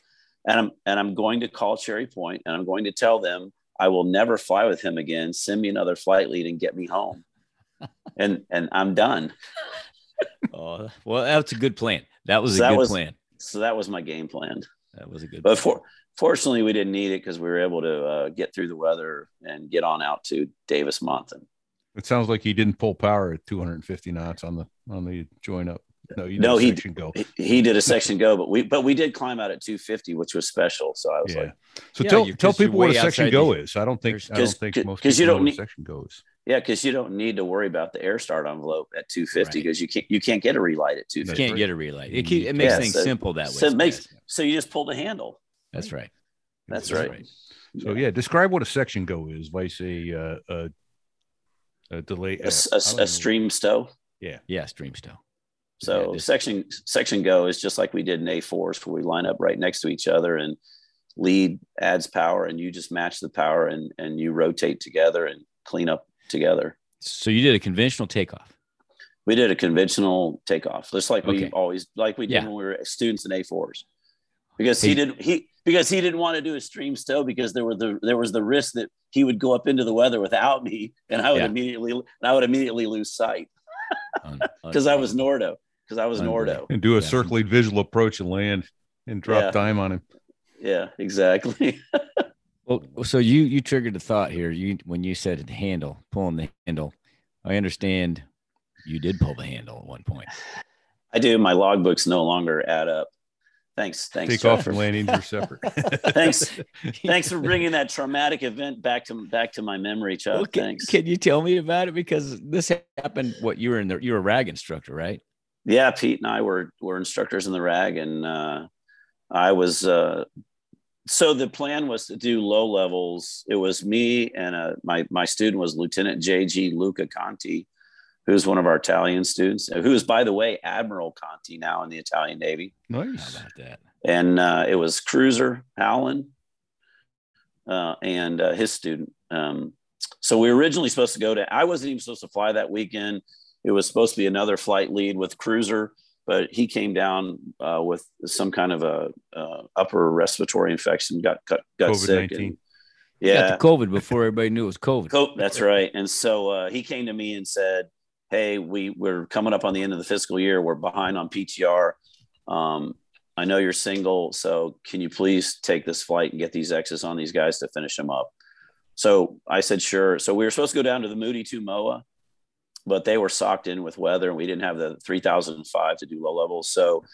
and I'm and I'm going to call Cherry Point, and I'm going to tell them I will never fly with him again. Send me another flight lead and get me home and and I'm done. [LAUGHS] oh well, that's a good plan. That was so a good was, plan. So that was my game plan. That was a good. But for, fortunately, we didn't need it because we were able to uh, get through the weather and get on out to Davis Monthan. It sounds like he didn't pull power at 250 knots on the on the join up. No, you no, he section go. He, he did a section go, but we but we did climb out at 250, which was special. So I was Yeah. like, So Yeah, tell you're- tell 'cause you're people what a section go the- is. I don't think I don't think most people you don't what a need- section go is. Yeah, because you don't need to worry about the air start envelope at 250 Right. because you can't you can't get a relight at 250. You can't get a relight. It, keep, it makes Yeah, things so- simple that way. So it makes Spaz. so you just pull the handle. That's right. That's That's right. So yeah, describe what a section go is. Vice a uh, a, a delay A, s- uh, a I s- don't a stream stow. Yeah, Yeah, stream still. So Yeah, section section go is just like we did in A4s where we line up right next to each other and lead adds power and you just match the power and and you rotate together and clean up together. So you did a conventional takeoff. We did a conventional takeoff, just like we always like we did Yeah. when we were students in A4s. Because he didn't he because he didn't want to do a stream stow because there were the there was the risk that he would go up into the weather without me and I would Yeah. immediately and I would immediately lose sight because [LAUGHS] I was. Nordo because I was Unbelievable. Nordo. and do a Yeah. circling visual approach and land and drop Yeah. time on him. Yeah, exactly. [LAUGHS] Well, so you you triggered a thought here. You when you said the handle, pulling the handle. I understand you did pull the handle at one point. I do. My logbooks no longer add up. Thanks. Thanks. Take Jeff, off for- and landings are separate. Thanks. [LAUGHS] Thanks for bringing that traumatic event back to back to my memory, Chuck. Well, can, Thanks. can you tell me about it? Because this happened. What you were in the you were a rag instructor, right? yeah, Pete and I were were instructors in the rag, and uh, I was. Uh, so the plan was to do low levels. It was me and uh, my my student was Lieutenant J.G. Luca Conti, who's one of our Italian students, who is by the way Admiral Conti now in the Italian Navy. How nice. about that? and uh, it was Cruiser Allen uh, and uh, his student. Um, so we were originally supposed to go to. I wasn't even supposed to fly that weekend. It was supposed to be another flight lead with Cruiser, but he came down uh, with some kind of a uh, upper respiratory infection, got got, got sick. COVID-19. and- yeah, got the COVID before everybody knew it was COVID. Co- that's right. And so uh, he came to me and said, "Hey, we we're coming up on the end of the fiscal year. We're behind on PTR. Um, I know you're single, so can you please take this flight and get these X's on these guys to finish them up?" So I said, "Sure." So we were supposed to go down to the Moody Two MOA, but they were socked in with weather, and we didn't have the 3005 to do low levels. So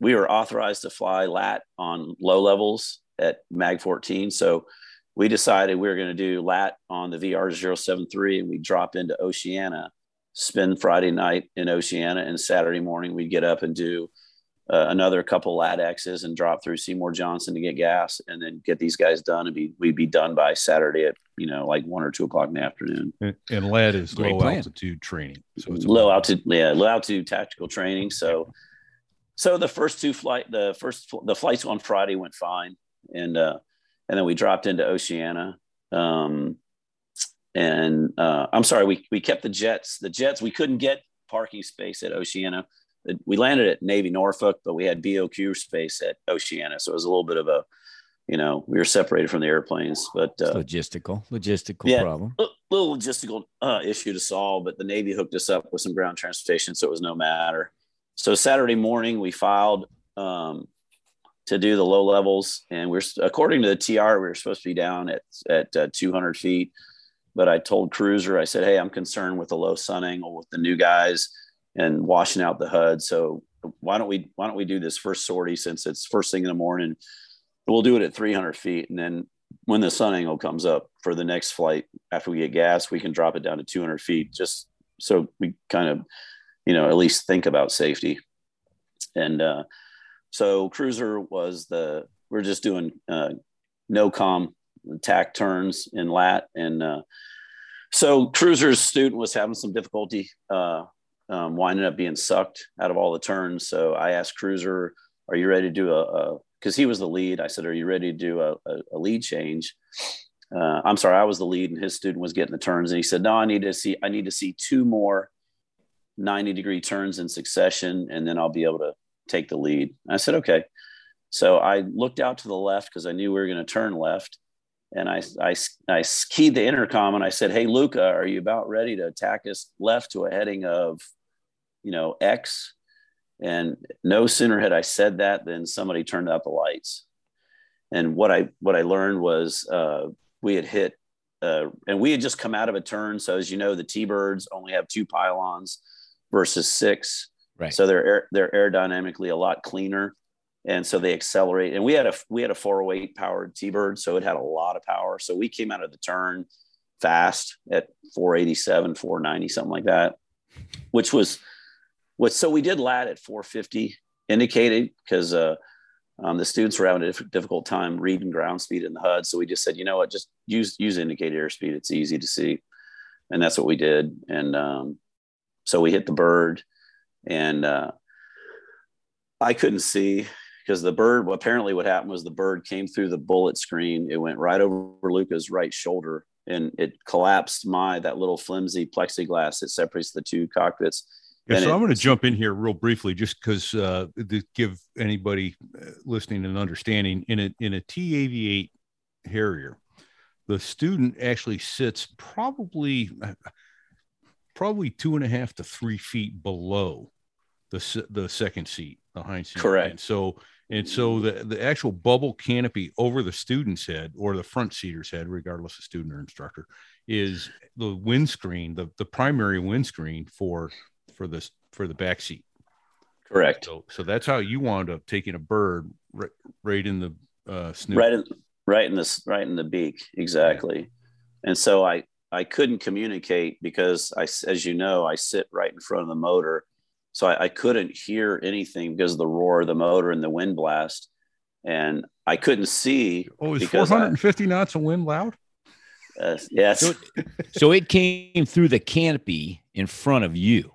we were authorized to fly lat on low levels at Mag 14. So we decided we were going to do lat on the VR 073 and we drop into Oceana, spend Friday night in Oceana, and Saturday morning we'd get up and do uh, another couple lat X's and drop through Seymour Johnson to get gas and then get these guys done and be we'd be done by Saturday at you know like one or two o'clock in the afternoon. And, and LAT is Great low plan. altitude training. So it's low altitude, yeah, low altitude tactical training. So, so the first two flight, the first the flights on Friday went fine, and uh, and then we dropped into Oceana. Um, and uh, I'm sorry, we we kept the jets. The jets we couldn't get parking space at Oceana. We landed at Navy Norfolk, but we had BOQ space at Oceana, so it was a little bit of a, you know, we were separated from the airplanes, but uh, logistical, logistical yeah. problem. a little logistical uh, issue to solve, but the Navy hooked us up with some ground transportation, so it was no matter. So Saturday morning, we filed um, to do the low levels, and we're according to the TR, we were supposed to be down at at uh, 200 feet. But I told Cruiser, I said, "Hey, I'm concerned with the low sun angle with the new guys and washing out the HUD. So why don't we why don't we do this first sortie since it's first thing in the morning? We'll do it at 300 feet, and then when the sun angle comes up for the next flight after we get gas, we can drop it down to 200 feet just so we kind of, you know, at least think about safety. And uh, so Cruiser was the, we're just doing uh, no com tack turns in lat. And uh, so Cruiser's student was having some difficulty uh, um, winding up being sucked out of all the turns. So I asked Cruiser, are you ready to do a, a because he was the lead. I said, "Are you ready to do a, a, a lead change?" Uh, I'm sorry, I was the lead, and his student was getting the turns, and he said, "No, I need to see. I need to see two more 90 degree turns in succession, and then I'll be able to take the lead." I said, "Okay." So I looked out to the left because I knew we were going to turn left, and I, I I keyed the intercom and I said, "Hey, Luca, are you about ready to attack us left to a heading of, you know, X?" And no sooner had I said that than somebody turned out the lights. And what I what I learned was uh, we had hit, uh, and we had just come out of a turn. So as you know, the T-birds only have two pylons versus six. Right. So they're air, they're aerodynamically a lot cleaner, and so they accelerate. And we had a we had a 408 powered T-bird, so it had a lot of power. So we came out of the turn fast at 487, 490, something like that, which was what. So we did lat at 450 indicated because uh, um, the students were having a difficult time reading ground speed in the HUD. So we just said, you know what, just use use indicated airspeed. It's easy to see, and that's what we did. And um, so we hit the bird, and uh, I couldn't see because the bird. Apparently, what happened was the bird came through the bullet screen. It went right over Luca's right shoulder, and it collapsed my that little flimsy plexiglass that separates the two cockpits yeah, so I'm going to jump in here real briefly, just because uh, to give anybody uh, listening an understanding. In a in a T-88 Harrier, the student actually sits probably probably two and a half to three feet below the the second seat, the hind seat. Correct. And so and so the the actual bubble canopy over the student's head or the front seater's head, regardless of student or instructor, is the windscreen, the the primary windscreen for for this for the back seat. Correct. So, so that's how you wound up taking a bird right, right in the uh, snoot. Right in, right in this, right in the beak, exactly. Yeah. And so I, I couldn't communicate because I, as you know, I sit right in front of the motor, so I, I couldn't hear anything because of the roar of the motor and the wind blast, and I couldn't see. Oh, is 450 I, knots of wind loud? Uh, yes. So, so it came through the canopy in front of you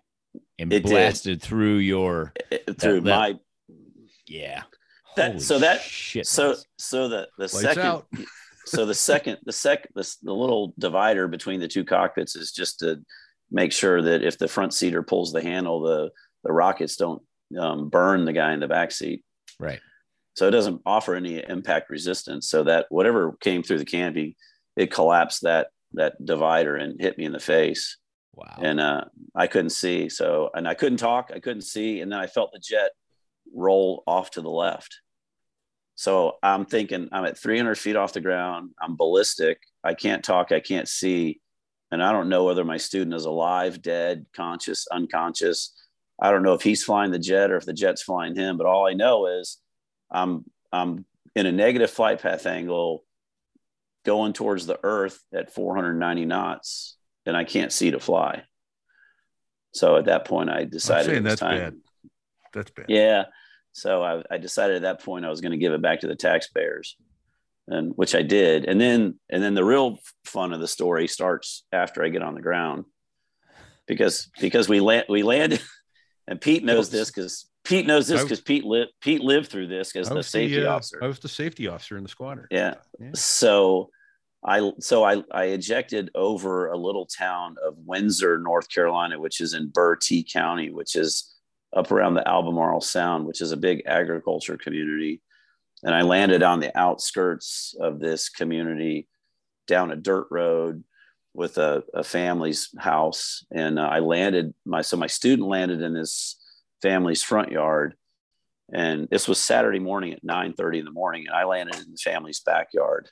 and it blasted did. through your it, through that, my yeah. That so that shit so so the the Lights second out. [LAUGHS] so the second the second the, the little divider between the two cockpits is just to make sure that if the front seater pulls the handle the the rockets don't um, burn the guy in the back seat right. So it doesn't offer any impact resistance. So that whatever came through the canopy it collapsed that that divider and hit me in the face Wow. And uh, I couldn't see. So, and I couldn't talk, I couldn't see. And then I felt the jet roll off to the left. So I'm thinking I'm at 300 feet off the ground. I'm ballistic. I can't talk. I can't see. And I don't know whether my student is alive, dead, conscious, unconscious. I don't know if he's flying the jet or if the jet's flying him. But all I know is I'm I'm in a negative flight path angle going towards the earth at 490 knots and I can't see to fly. So at that point, I decided that's time. bad. That's bad. Yeah. So I, I decided at that point I was going to give it back to the taxpayers, and which I did. And then and then the real fun of the story starts after I get on the ground, because because we land we landed, [LAUGHS] and Pete knows this because Pete knows this because Pete lived Pete lived through this as the safety the, uh, officer. I was the safety officer in the squadron. Yeah. yeah. So I so I, I ejected over a little town of Windsor, North Carolina, which is in Bertie County, which is up around the Albemarle Sound, which is a big agriculture community. And I landed on the outskirts of this community down a dirt road with a, a family's house. And uh, I landed my so my student landed in this family's front yard. And this was Saturday morning at 9 30 in the morning. And I landed in the family's backyard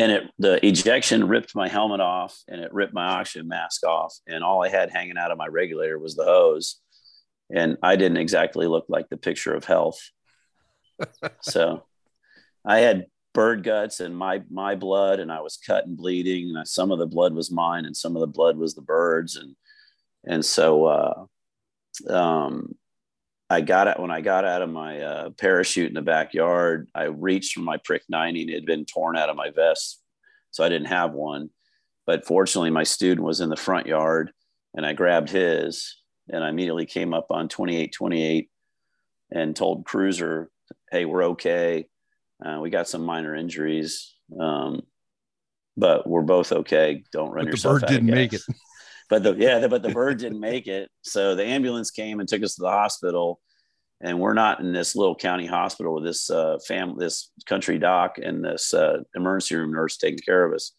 and it the ejection ripped my helmet off and it ripped my oxygen mask off. And all i had hanging out of my regulator was the hose. And i didn't exactly look like the picture of health. [LAUGHS] So i had bird guts and my my blood and i was cut and bleeding. And some of the blood was mine and some of the blood was the birds. And and so uh, um, I got it when I got out of my uh, parachute in the backyard. I reached for my PRC-90 and it had been torn out of my vest. So I didn't have one. But fortunately, my student was in the front yard and I grabbed his and I immediately came up on 2828 and told Cruiser, hey, we're okay. Uh, we got some minor injuries, um, but we're both okay. Don't run but yourself the bird didn't make it but the yeah, but the [LAUGHS] bird didn't make it. So the ambulance came and took us to the hospital, and we're not in this little county hospital with this uh, family, this country doc, and this uh, emergency room nurse taking care of us.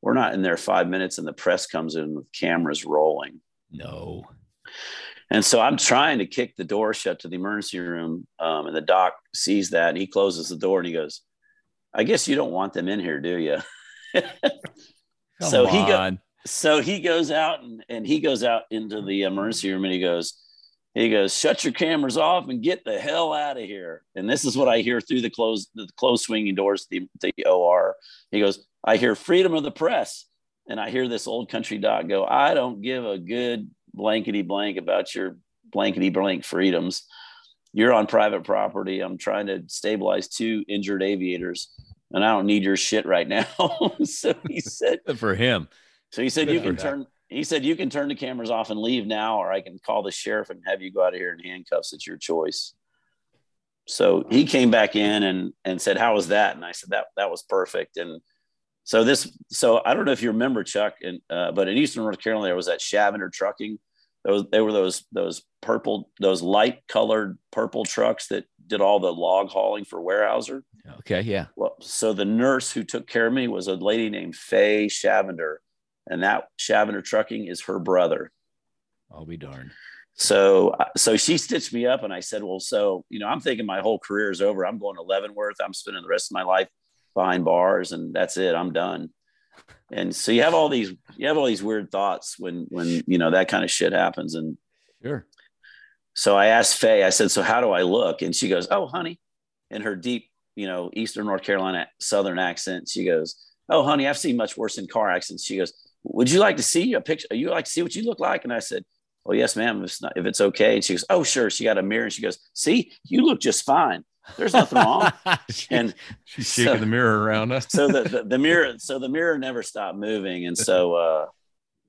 We're not in there five minutes, and the press comes in with cameras rolling. No. And so I'm trying to kick the door shut to the emergency room, um, and the doc sees that, and he closes the door, and he goes, "I guess you don't want them in here, do you?" [LAUGHS] so he goes so he goes out and, and he goes out into the emergency room and he goes, he goes, shut your cameras off and get the hell out of here. And this is what I hear through the closed, the closed swinging doors, the, the OR. He goes, I hear freedom of the press. And I hear this old country doc go, I don't give a good blankety blank about your blankety blank freedoms. You're on private property. I'm trying to stabilize two injured aviators and I don't need your shit right now. [LAUGHS] so he said, [LAUGHS] for him. So he said, Good you can turn, he said, you can turn the cameras off and leave now, or I can call the sheriff and have you go out of here in handcuffs. It's your choice. So he came back in and, and said, how was that? And I said, that, that was perfect. And so this, so I don't know if you remember Chuck, and, uh, but in Eastern North Carolina, there was that Shavender trucking. Those, they were those, those purple, those light colored purple trucks that did all the log hauling for Weyerhaeuser. Okay. Yeah. Well, so the nurse who took care of me was a lady named Faye Shavender and that Shavender Trucking is her brother. I'll be darned. So, so she stitched me up, and I said, "Well, so you know, I'm thinking my whole career is over. I'm going to Leavenworth. I'm spending the rest of my life behind bars, and that's it. I'm done." And so you have all these, you have all these weird thoughts when, when you know that kind of shit happens. And sure. So I asked Faye. I said, "So how do I look?" And she goes, "Oh, honey," in her deep, you know, Eastern North Carolina Southern accent, she goes, "Oh, honey, I've seen much worse in car accidents." She goes, would you like to see a picture? You like to see what you look like? And I said, well, yes, ma'am. If it's, not, if it's okay. And she goes, oh, sure. She got a mirror and she goes, see, you look just fine. There's nothing wrong. [LAUGHS] and she's shaking so, the mirror around. Us. so the, the, [LAUGHS] the, mirror, so the mirror never stopped moving. And so, uh,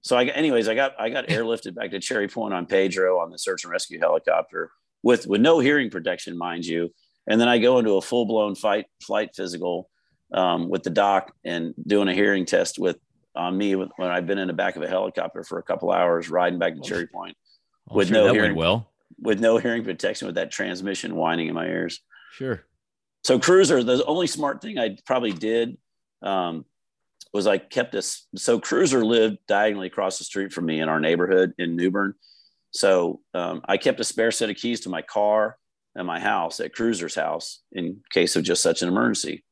so I, anyways, I got, I got airlifted back to Cherry Point on Pedro on the search and rescue helicopter with, with no hearing protection, mind you. And then I go into a full blown fight, flight physical um, with the doc and doing a hearing test with on me when I've been in the back of a helicopter for a couple hours riding back to Cherry Point with sure no hearing well with no hearing protection with that transmission whining in my ears. Sure. So cruiser, the only smart thing I probably did um, was I kept this. So cruiser lived diagonally across the street from me in our neighborhood in New Bern. So um, I kept a spare set of keys to my car and my house at cruiser's house in case of just such an emergency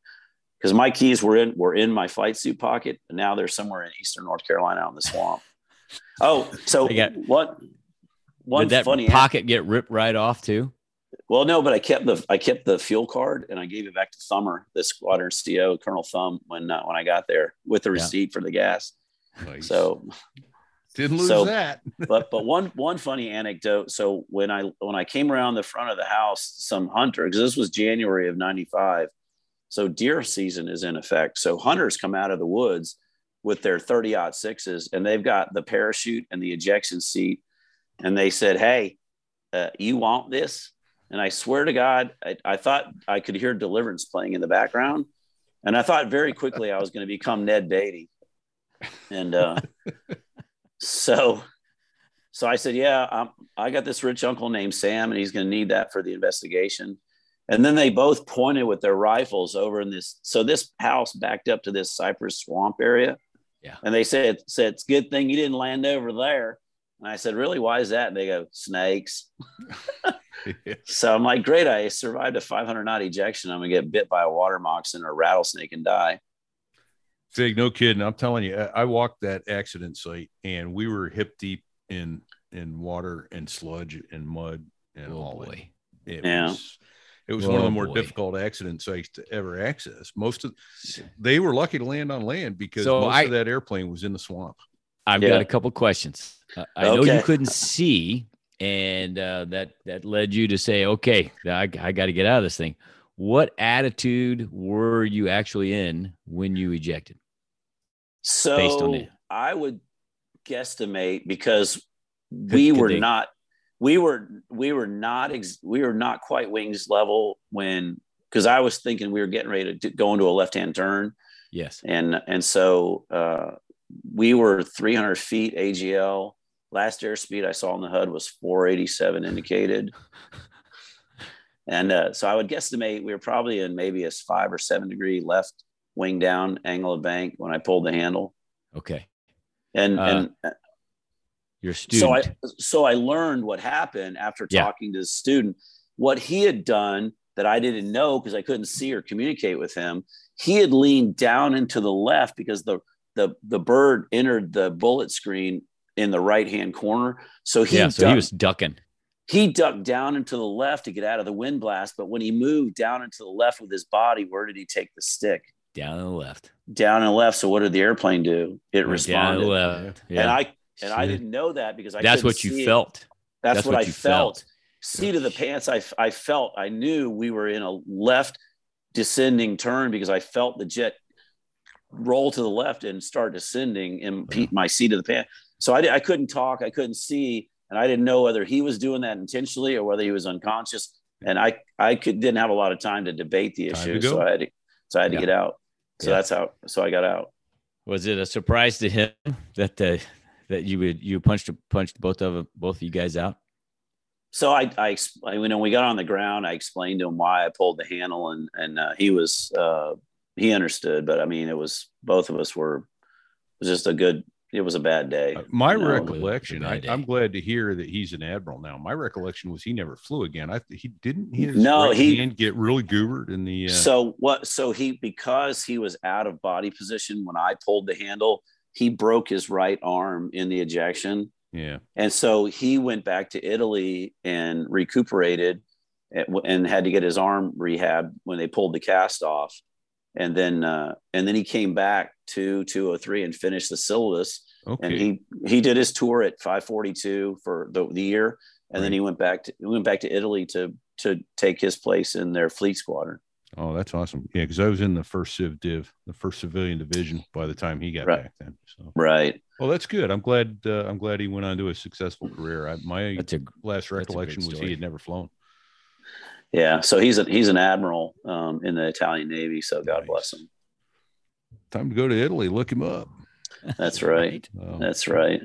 because my keys were in were in my flight suit pocket, and now they're somewhere in eastern North Carolina out in the swamp. Oh, so got, what? One did that funny pocket get ripped right off too? Well, no, but I kept the I kept the fuel card and I gave it back to Thummer, the squadron CO, Colonel Thumb, when uh, when I got there with the receipt yeah. for the gas. Nice. So didn't lose so, that. [LAUGHS] but but one one funny anecdote. So when I when I came around the front of the house, some hunter because this was January of '95 so deer season is in effect. So hunters come out of the woods with their 30 aught sixes and they've got the parachute and the ejection seat. And they said, Hey, uh, you want this? And I swear to God, I, I, thought I could hear deliverance playing in the background. And I thought very quickly I was going to become Ned Beatty. And uh, [LAUGHS] so, so I said, yeah, I'm, I got this rich uncle named Sam and he's going to need that for the investigation. And then they both pointed with their rifles over in this. So this house backed up to this cypress swamp area. Yeah. And they said, said it's a good thing you didn't land over there. And I said, really, why is that? And they go, snakes. [LAUGHS] so I'm like, great. I survived a 500 knot ejection. I'm gonna get bit by a water moccasin or a rattlesnake and die. Fig, no kidding. I'm telling you, I walked that accident site and we were hip deep in in water and sludge and mud and oh, all boy. It, it yeah. was it was oh, one of the more boy. difficult accident sites to ever access. Most of they were lucky to land on land because so most I, of that airplane was in the swamp. I've yeah. got a couple questions. Uh, I okay. know you couldn't see, and uh, that that led you to say, "Okay, I, I got to get out of this thing." What attitude were you actually in when you ejected? So I would guesstimate because we were not we were we were not ex- we were not quite wings level when because I was thinking we were getting ready to go into a left hand turn. Yes, and and so uh, we were 300 feet AGL. Last airspeed I saw on the HUD was 487 indicated. [LAUGHS] and uh, so I would guesstimate we were probably in maybe a five or seven degree left wing down angle of bank when I pulled the handle. Okay. And uh, and your student. So I so I learned what happened after yeah. talking to the student. What he had done that I didn't know because I couldn't see or communicate with him. He had leaned down into the left because the the the bird entered the bullet screen in the right hand corner. So he yeah, so ducked, he was ducking. he ducked down into the left to get out of the wind blast. But when he moved down into the left with his body, where did he take the stick? Down and left. Down and left. So what did the airplane do? It Down responded. and left. Yeah. And I and I didn't know that because I That's what you felt. That's, That's what, what I felt. felt. Seat of the pants. I I felt. I knew we were in a left descending turn because I felt the jet roll to the left and start descending in my seat of the pants. So I, I couldn't talk. I couldn't see, and I didn't know whether he was doing that intentionally or whether he was unconscious. And I I could didn't have a lot of time to debate the Time issue, so I had to so I had to Yeah. get out. So Yeah. that's how. So I got out. Was it a surprise to him that uh, that you would you punched punched both of both of you guys out? so I, I, ex- I, when we got on the ground, I explained to him why I pulled the handle, and and uh, he was uh, he understood. But I mean, it was both of us were it was just a good. It was a bad day. Uh, My you know. recollection, I, day. I'm glad to hear that he's an admiral now. My recollection was he never flew again. I he didn't. His No, right he- hand get really goobered in the. Uh, So what? So he because he was out of body position when I pulled the handle, he broke his right arm in the ejection. yeah, And so he went back to Italy and recuperated and, had to get his arm rehab when they pulled the cast off. And then, uh, and then he came back to 203 and finished the syllabus. okay. And he, he did his tour at 542 for the, the year. And then he went back to, he went back to Italy to, to take his place in their fleet squadron. Oh, that's awesome. Yeah, because I was in the first civ div, the first civilian division by the time he got Right. back then. So, Right. well, that's good. I'm glad. Uh, I'm glad he went on to a successful career. I, my That's a last a great recollection was he had never flown. Yeah. So he's a, he's an admiral um, in the Italian Navy. So God Nice. bless him. Time to go to Italy. Look him up. That's [LAUGHS] right. Um, That's right.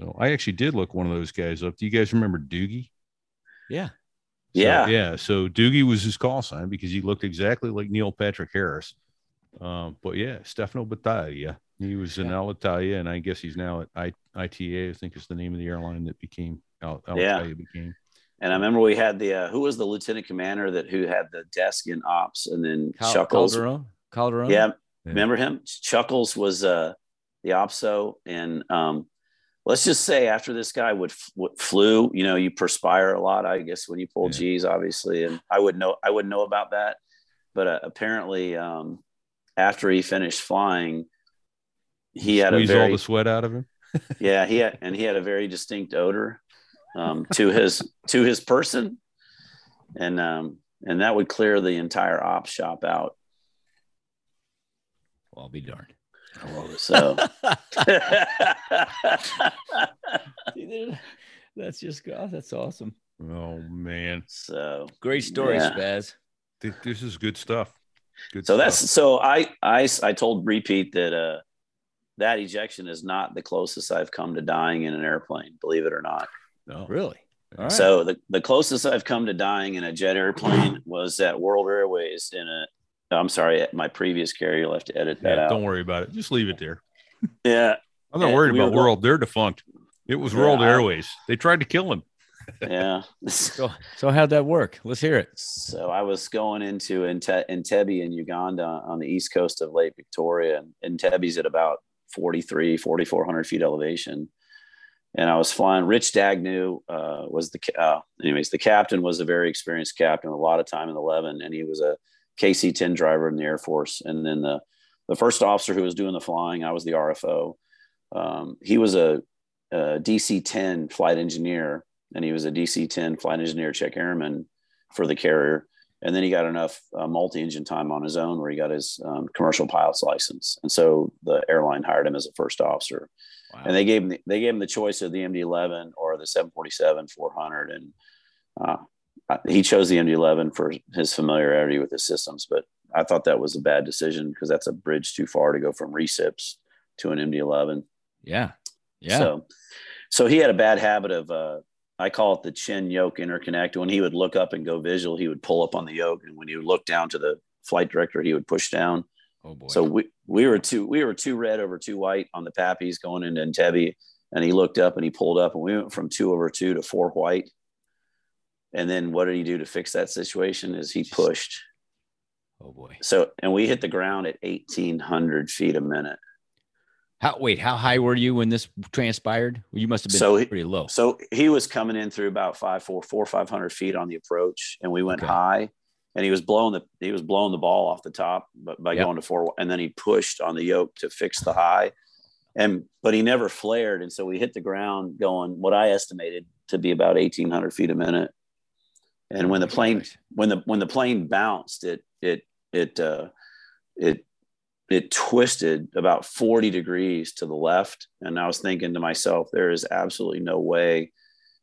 so I actually did look one of those guys up. Do you guys remember Doogie? Yeah. Yeah. yeah. So Doogie was his call sign because he looked exactly like Neil Patrick Harris. Um, but yeah, Stefano Battaglia. He was in Yeah. Alitalia, and I guess he's now at I, ITA. I think is the name of the airline that became Al, Yeah. Alitalia became. And I remember we had the uh, who was the lieutenant commander that who had the desk in ops, and then Cal- Chuckles. Calderon. Calderon. Yeah, remember him? Chuckles was uh, the opso, and um, let's just say after this guy would, would flew, you know, you perspire a lot. I guess when you pull Yeah. G's, obviously, and I would know I wouldn't know about that, but uh, apparently um, after he finished flying, he had a Squeeze all very the sweat out of him. [LAUGHS] yeah he had and he had a very distinct odor um, to his to his person and um and that would clear the entire op shop out Well, I'll be darned. So [LAUGHS] that's just oh, that's awesome. Oh man, so Great story, Yeah. Spaz. This is good stuff. Good so stuff. that's so I I I told Repete that uh that ejection is not the closest I've come to dying in an airplane, believe it or not. no. Really? All right. So the, the closest I've come to dying in a jet airplane was at World Airways in a I'm sorry, my previous carrier. You'll have to edit that Yeah, out. don't worry about it. Just leave it there. [LAUGHS] Yeah, I'm not Yeah, worried we about were going- World. They're defunct. It was Yeah, World I- Airways. They tried to kill him. [LAUGHS] yeah. [LAUGHS] so, so how'd that work? Let's hear it. so I was going into Ente- Entebbe in Uganda on the east coast of Lake Victoria, and Entebbe's at about 43, 4,400 feet elevation. And I was flying. Rich Dagnew uh, was the, ca- uh, anyways, the captain was a very experienced captain, a lot of time in the 11, and he was a KC 10 driver in the Air Force. And then the, the first officer who was doing the flying, I was the RFO. Um, he was a, a DC 10 flight engineer, and he was a DC 10 flight engineer check airman for the carrier. And then he got enough uh, multi engine time on his own where he got his um, commercial pilot's license. And so the airline hired him as a first officer. Wow. And they gave him the, they gave him the choice of the MD 11 or the 747 400. And uh, he chose the MD 11 for his familiarity with the systems. But I thought that was a bad decision because that's a bridge too far to go from recips to an MD 11. yeah. Yeah. So, so he had a bad habit of, uh, I call it the chin yoke interconnect. When he would look up and go visual, he would pull up on the yoke, and when he would look down to the flight director, he would push down. oh boy. So we we were two we were two red over two white on the PAPIs going into Entebbe, and he looked up and he pulled up, and we went from two over two to four white. And then what did he do to fix that situation? Is he pushed oh boy. so, and we hit the ground at eighteen hundred feet a minute. How wait? How high were you when this transpired? You must have been so pretty low. So he was coming in through about five, four, four, five hundred feet on the approach, and we went okay. high. And he was blowing the he was blowing the ball off the top, but by yep. going to four, and then he pushed on the yoke to fix the high, and but he never flared, and so we hit the ground going what I estimated to be about eighteen hundred feet a minute. And when the plane when the when the plane bounced, it it it uh, it it twisted about 40 degrees to the left. And I was thinking to myself, there is absolutely no way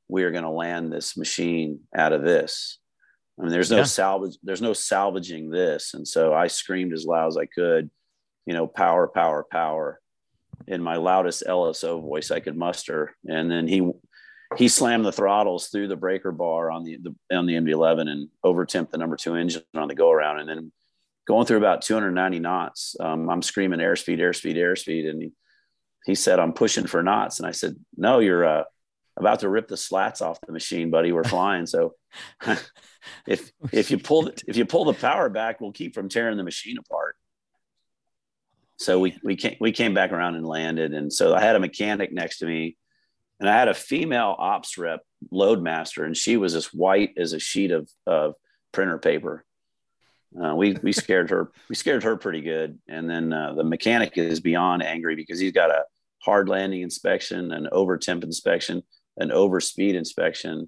we are going to land this machine out of this. I mean, there's no yeah. salvage, there's no salvaging this. And so I screamed as loud as I could, you know, power, power, power in my loudest LSO voice I could muster. And then he, he slammed the throttles through the breaker bar on the, the on the MD-11 and over the number two engine on the go around. And then going through about 290 knots. Um, I'm screaming airspeed, airspeed, airspeed. And he, he said, I'm pushing for knots. And I said, no, you're uh, about to rip the slats off the machine, buddy. We're flying. So [LAUGHS] if, if you pull, the, if you pull the power back, we'll keep from tearing the machine apart. So we, we came, we came back around and landed. And so I had a mechanic next to me and I had a female ops rep loadmaster, and she was as white as a sheet of, of printer paper uh, we we scared her. We scared her pretty good. And then uh, the mechanic is beyond angry because he's got a hard landing inspection, an over temp inspection, an over speed inspection,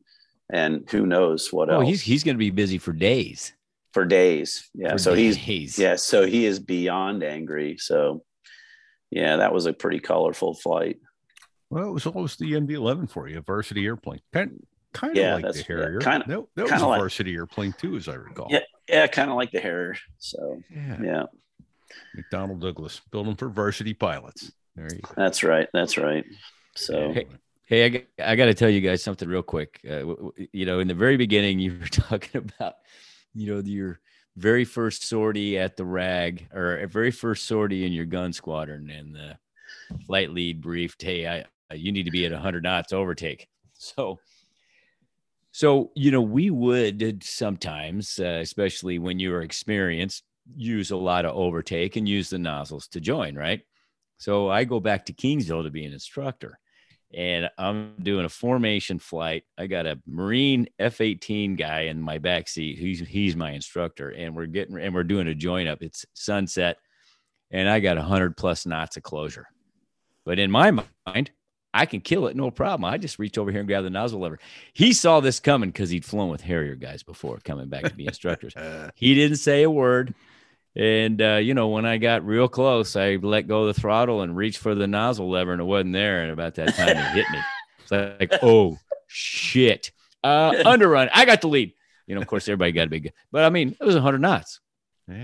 and who knows what oh, else. He's he's going to be busy for days. For days, yeah. For so days. he's yeah. So he is beyond angry. So yeah, that was a pretty colorful flight. Well, it was almost the MD-11 for you, a varsity airplane. Kind, kind of yeah, like the Harrier. Yeah, kind of, that, that was a like, varsity airplane too, as I recall. Yeah, yeah, kind of like the Harrier. So yeah. yeah. McDonnell Douglas building for varsity pilots. There you go. That's right. That's right. So hey, hey I, I got to tell you guys something real quick. Uh, you know, in the very beginning, you were [LAUGHS] talking about, you know, your very first sortie at the rag or a very first sortie in your gun squadron and the flight lead briefed, Hey, I, you need to be at 100 knots to overtake. So so, you know, we would sometimes, uh, especially when you're experienced, use a lot of overtake and use the nozzles to join, right? So I go back to Kingsville to be an instructor and I'm doing a formation flight. I got a Marine F 18 guy in my back seat. He's, he's my instructor and we're getting, and we're doing a join up. It's sunset and I got 100 plus knots of closure. But in my mind, I can kill it, no problem. I just reach over here and grab the nozzle lever. He saw this coming because he'd flown with Harrier guys before coming back to be instructors. [LAUGHS] he didn't say a word. And, uh, you know, when I got real close, I let go of the throttle and reached for the nozzle lever and it wasn't there. And about that time, it hit me. It's like, [LAUGHS] oh, shit. Uh, [LAUGHS] underrun. I got the lead. You know, of course, everybody got a big, but I mean, it was 100 knots.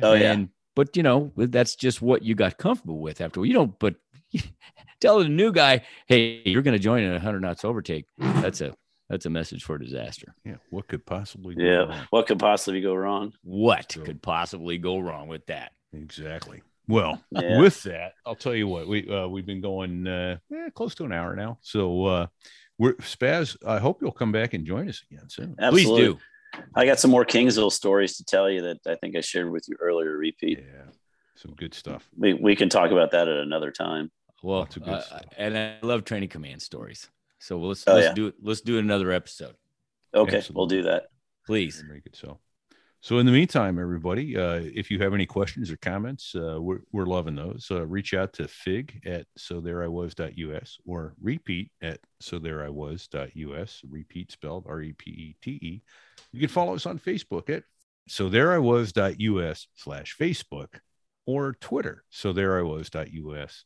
Oh, yeah. But, you know, that's just what you got comfortable with after. You don't put [LAUGHS] tell the new guy, hey, you're going to join in a 100 knots overtake. That's a that's a message for disaster. Yeah. What could possibly yeah. Wrong? What could possibly go wrong? What so, could possibly go wrong with that? Exactly. Well, yeah. with that, I'll tell you what we uh, we've been going uh, eh, close to an hour now. So uh, we're Spaz. I hope you'll come back and join us again soon. Absolutely. Please do. I got some more Kingsville stories to tell you that I think I shared with you earlier. Repete. Yeah, some good stuff. We we can talk about that at another time. Well, uh, and I love training command stories. So let's oh, let's yeah. do let's do another episode. Okay, Absolutely. we'll do that. Please. Make it so. So in the meantime, everybody, uh, if you have any questions or comments, uh, we're, we're loving those. Uh, reach out to fig at so there I was.us or repete at so there I was.us. Repete spelled R E P E T E. You can follow us on Facebook at so there I was.us slash Facebook or Twitter. So there I was.us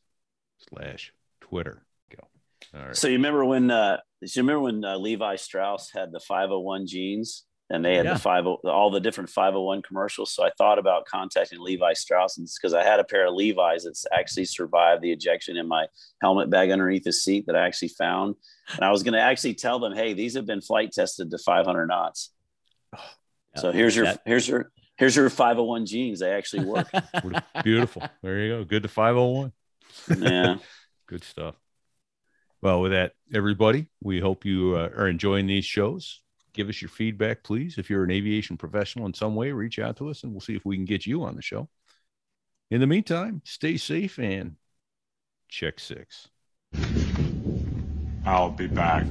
slash Twitter. Go. All right. So you remember when uh you remember when uh, Levi Strauss had the 501 jeans and they had yeah. the five all the different 501 commercials. So I thought about contacting Levi Strauss and because I had a pair of Levi's that's actually survived the ejection in my helmet bag underneath the seat that I actually found. And I was going to actually tell them, hey, these have been flight tested to 500 knots. so here's your that, here's your here's your 501 jeans. They actually work. [LAUGHS] Beautiful. There you go. Good to 501. Yeah. [LAUGHS] Good stuff. Well, with that, everybody, we hope you uh, are enjoying these shows. Give us your feedback, please. If you're an aviation professional in some way, reach out to us and we'll see if we can get you on the show. In the meantime, stay safe and check six. I'll be back.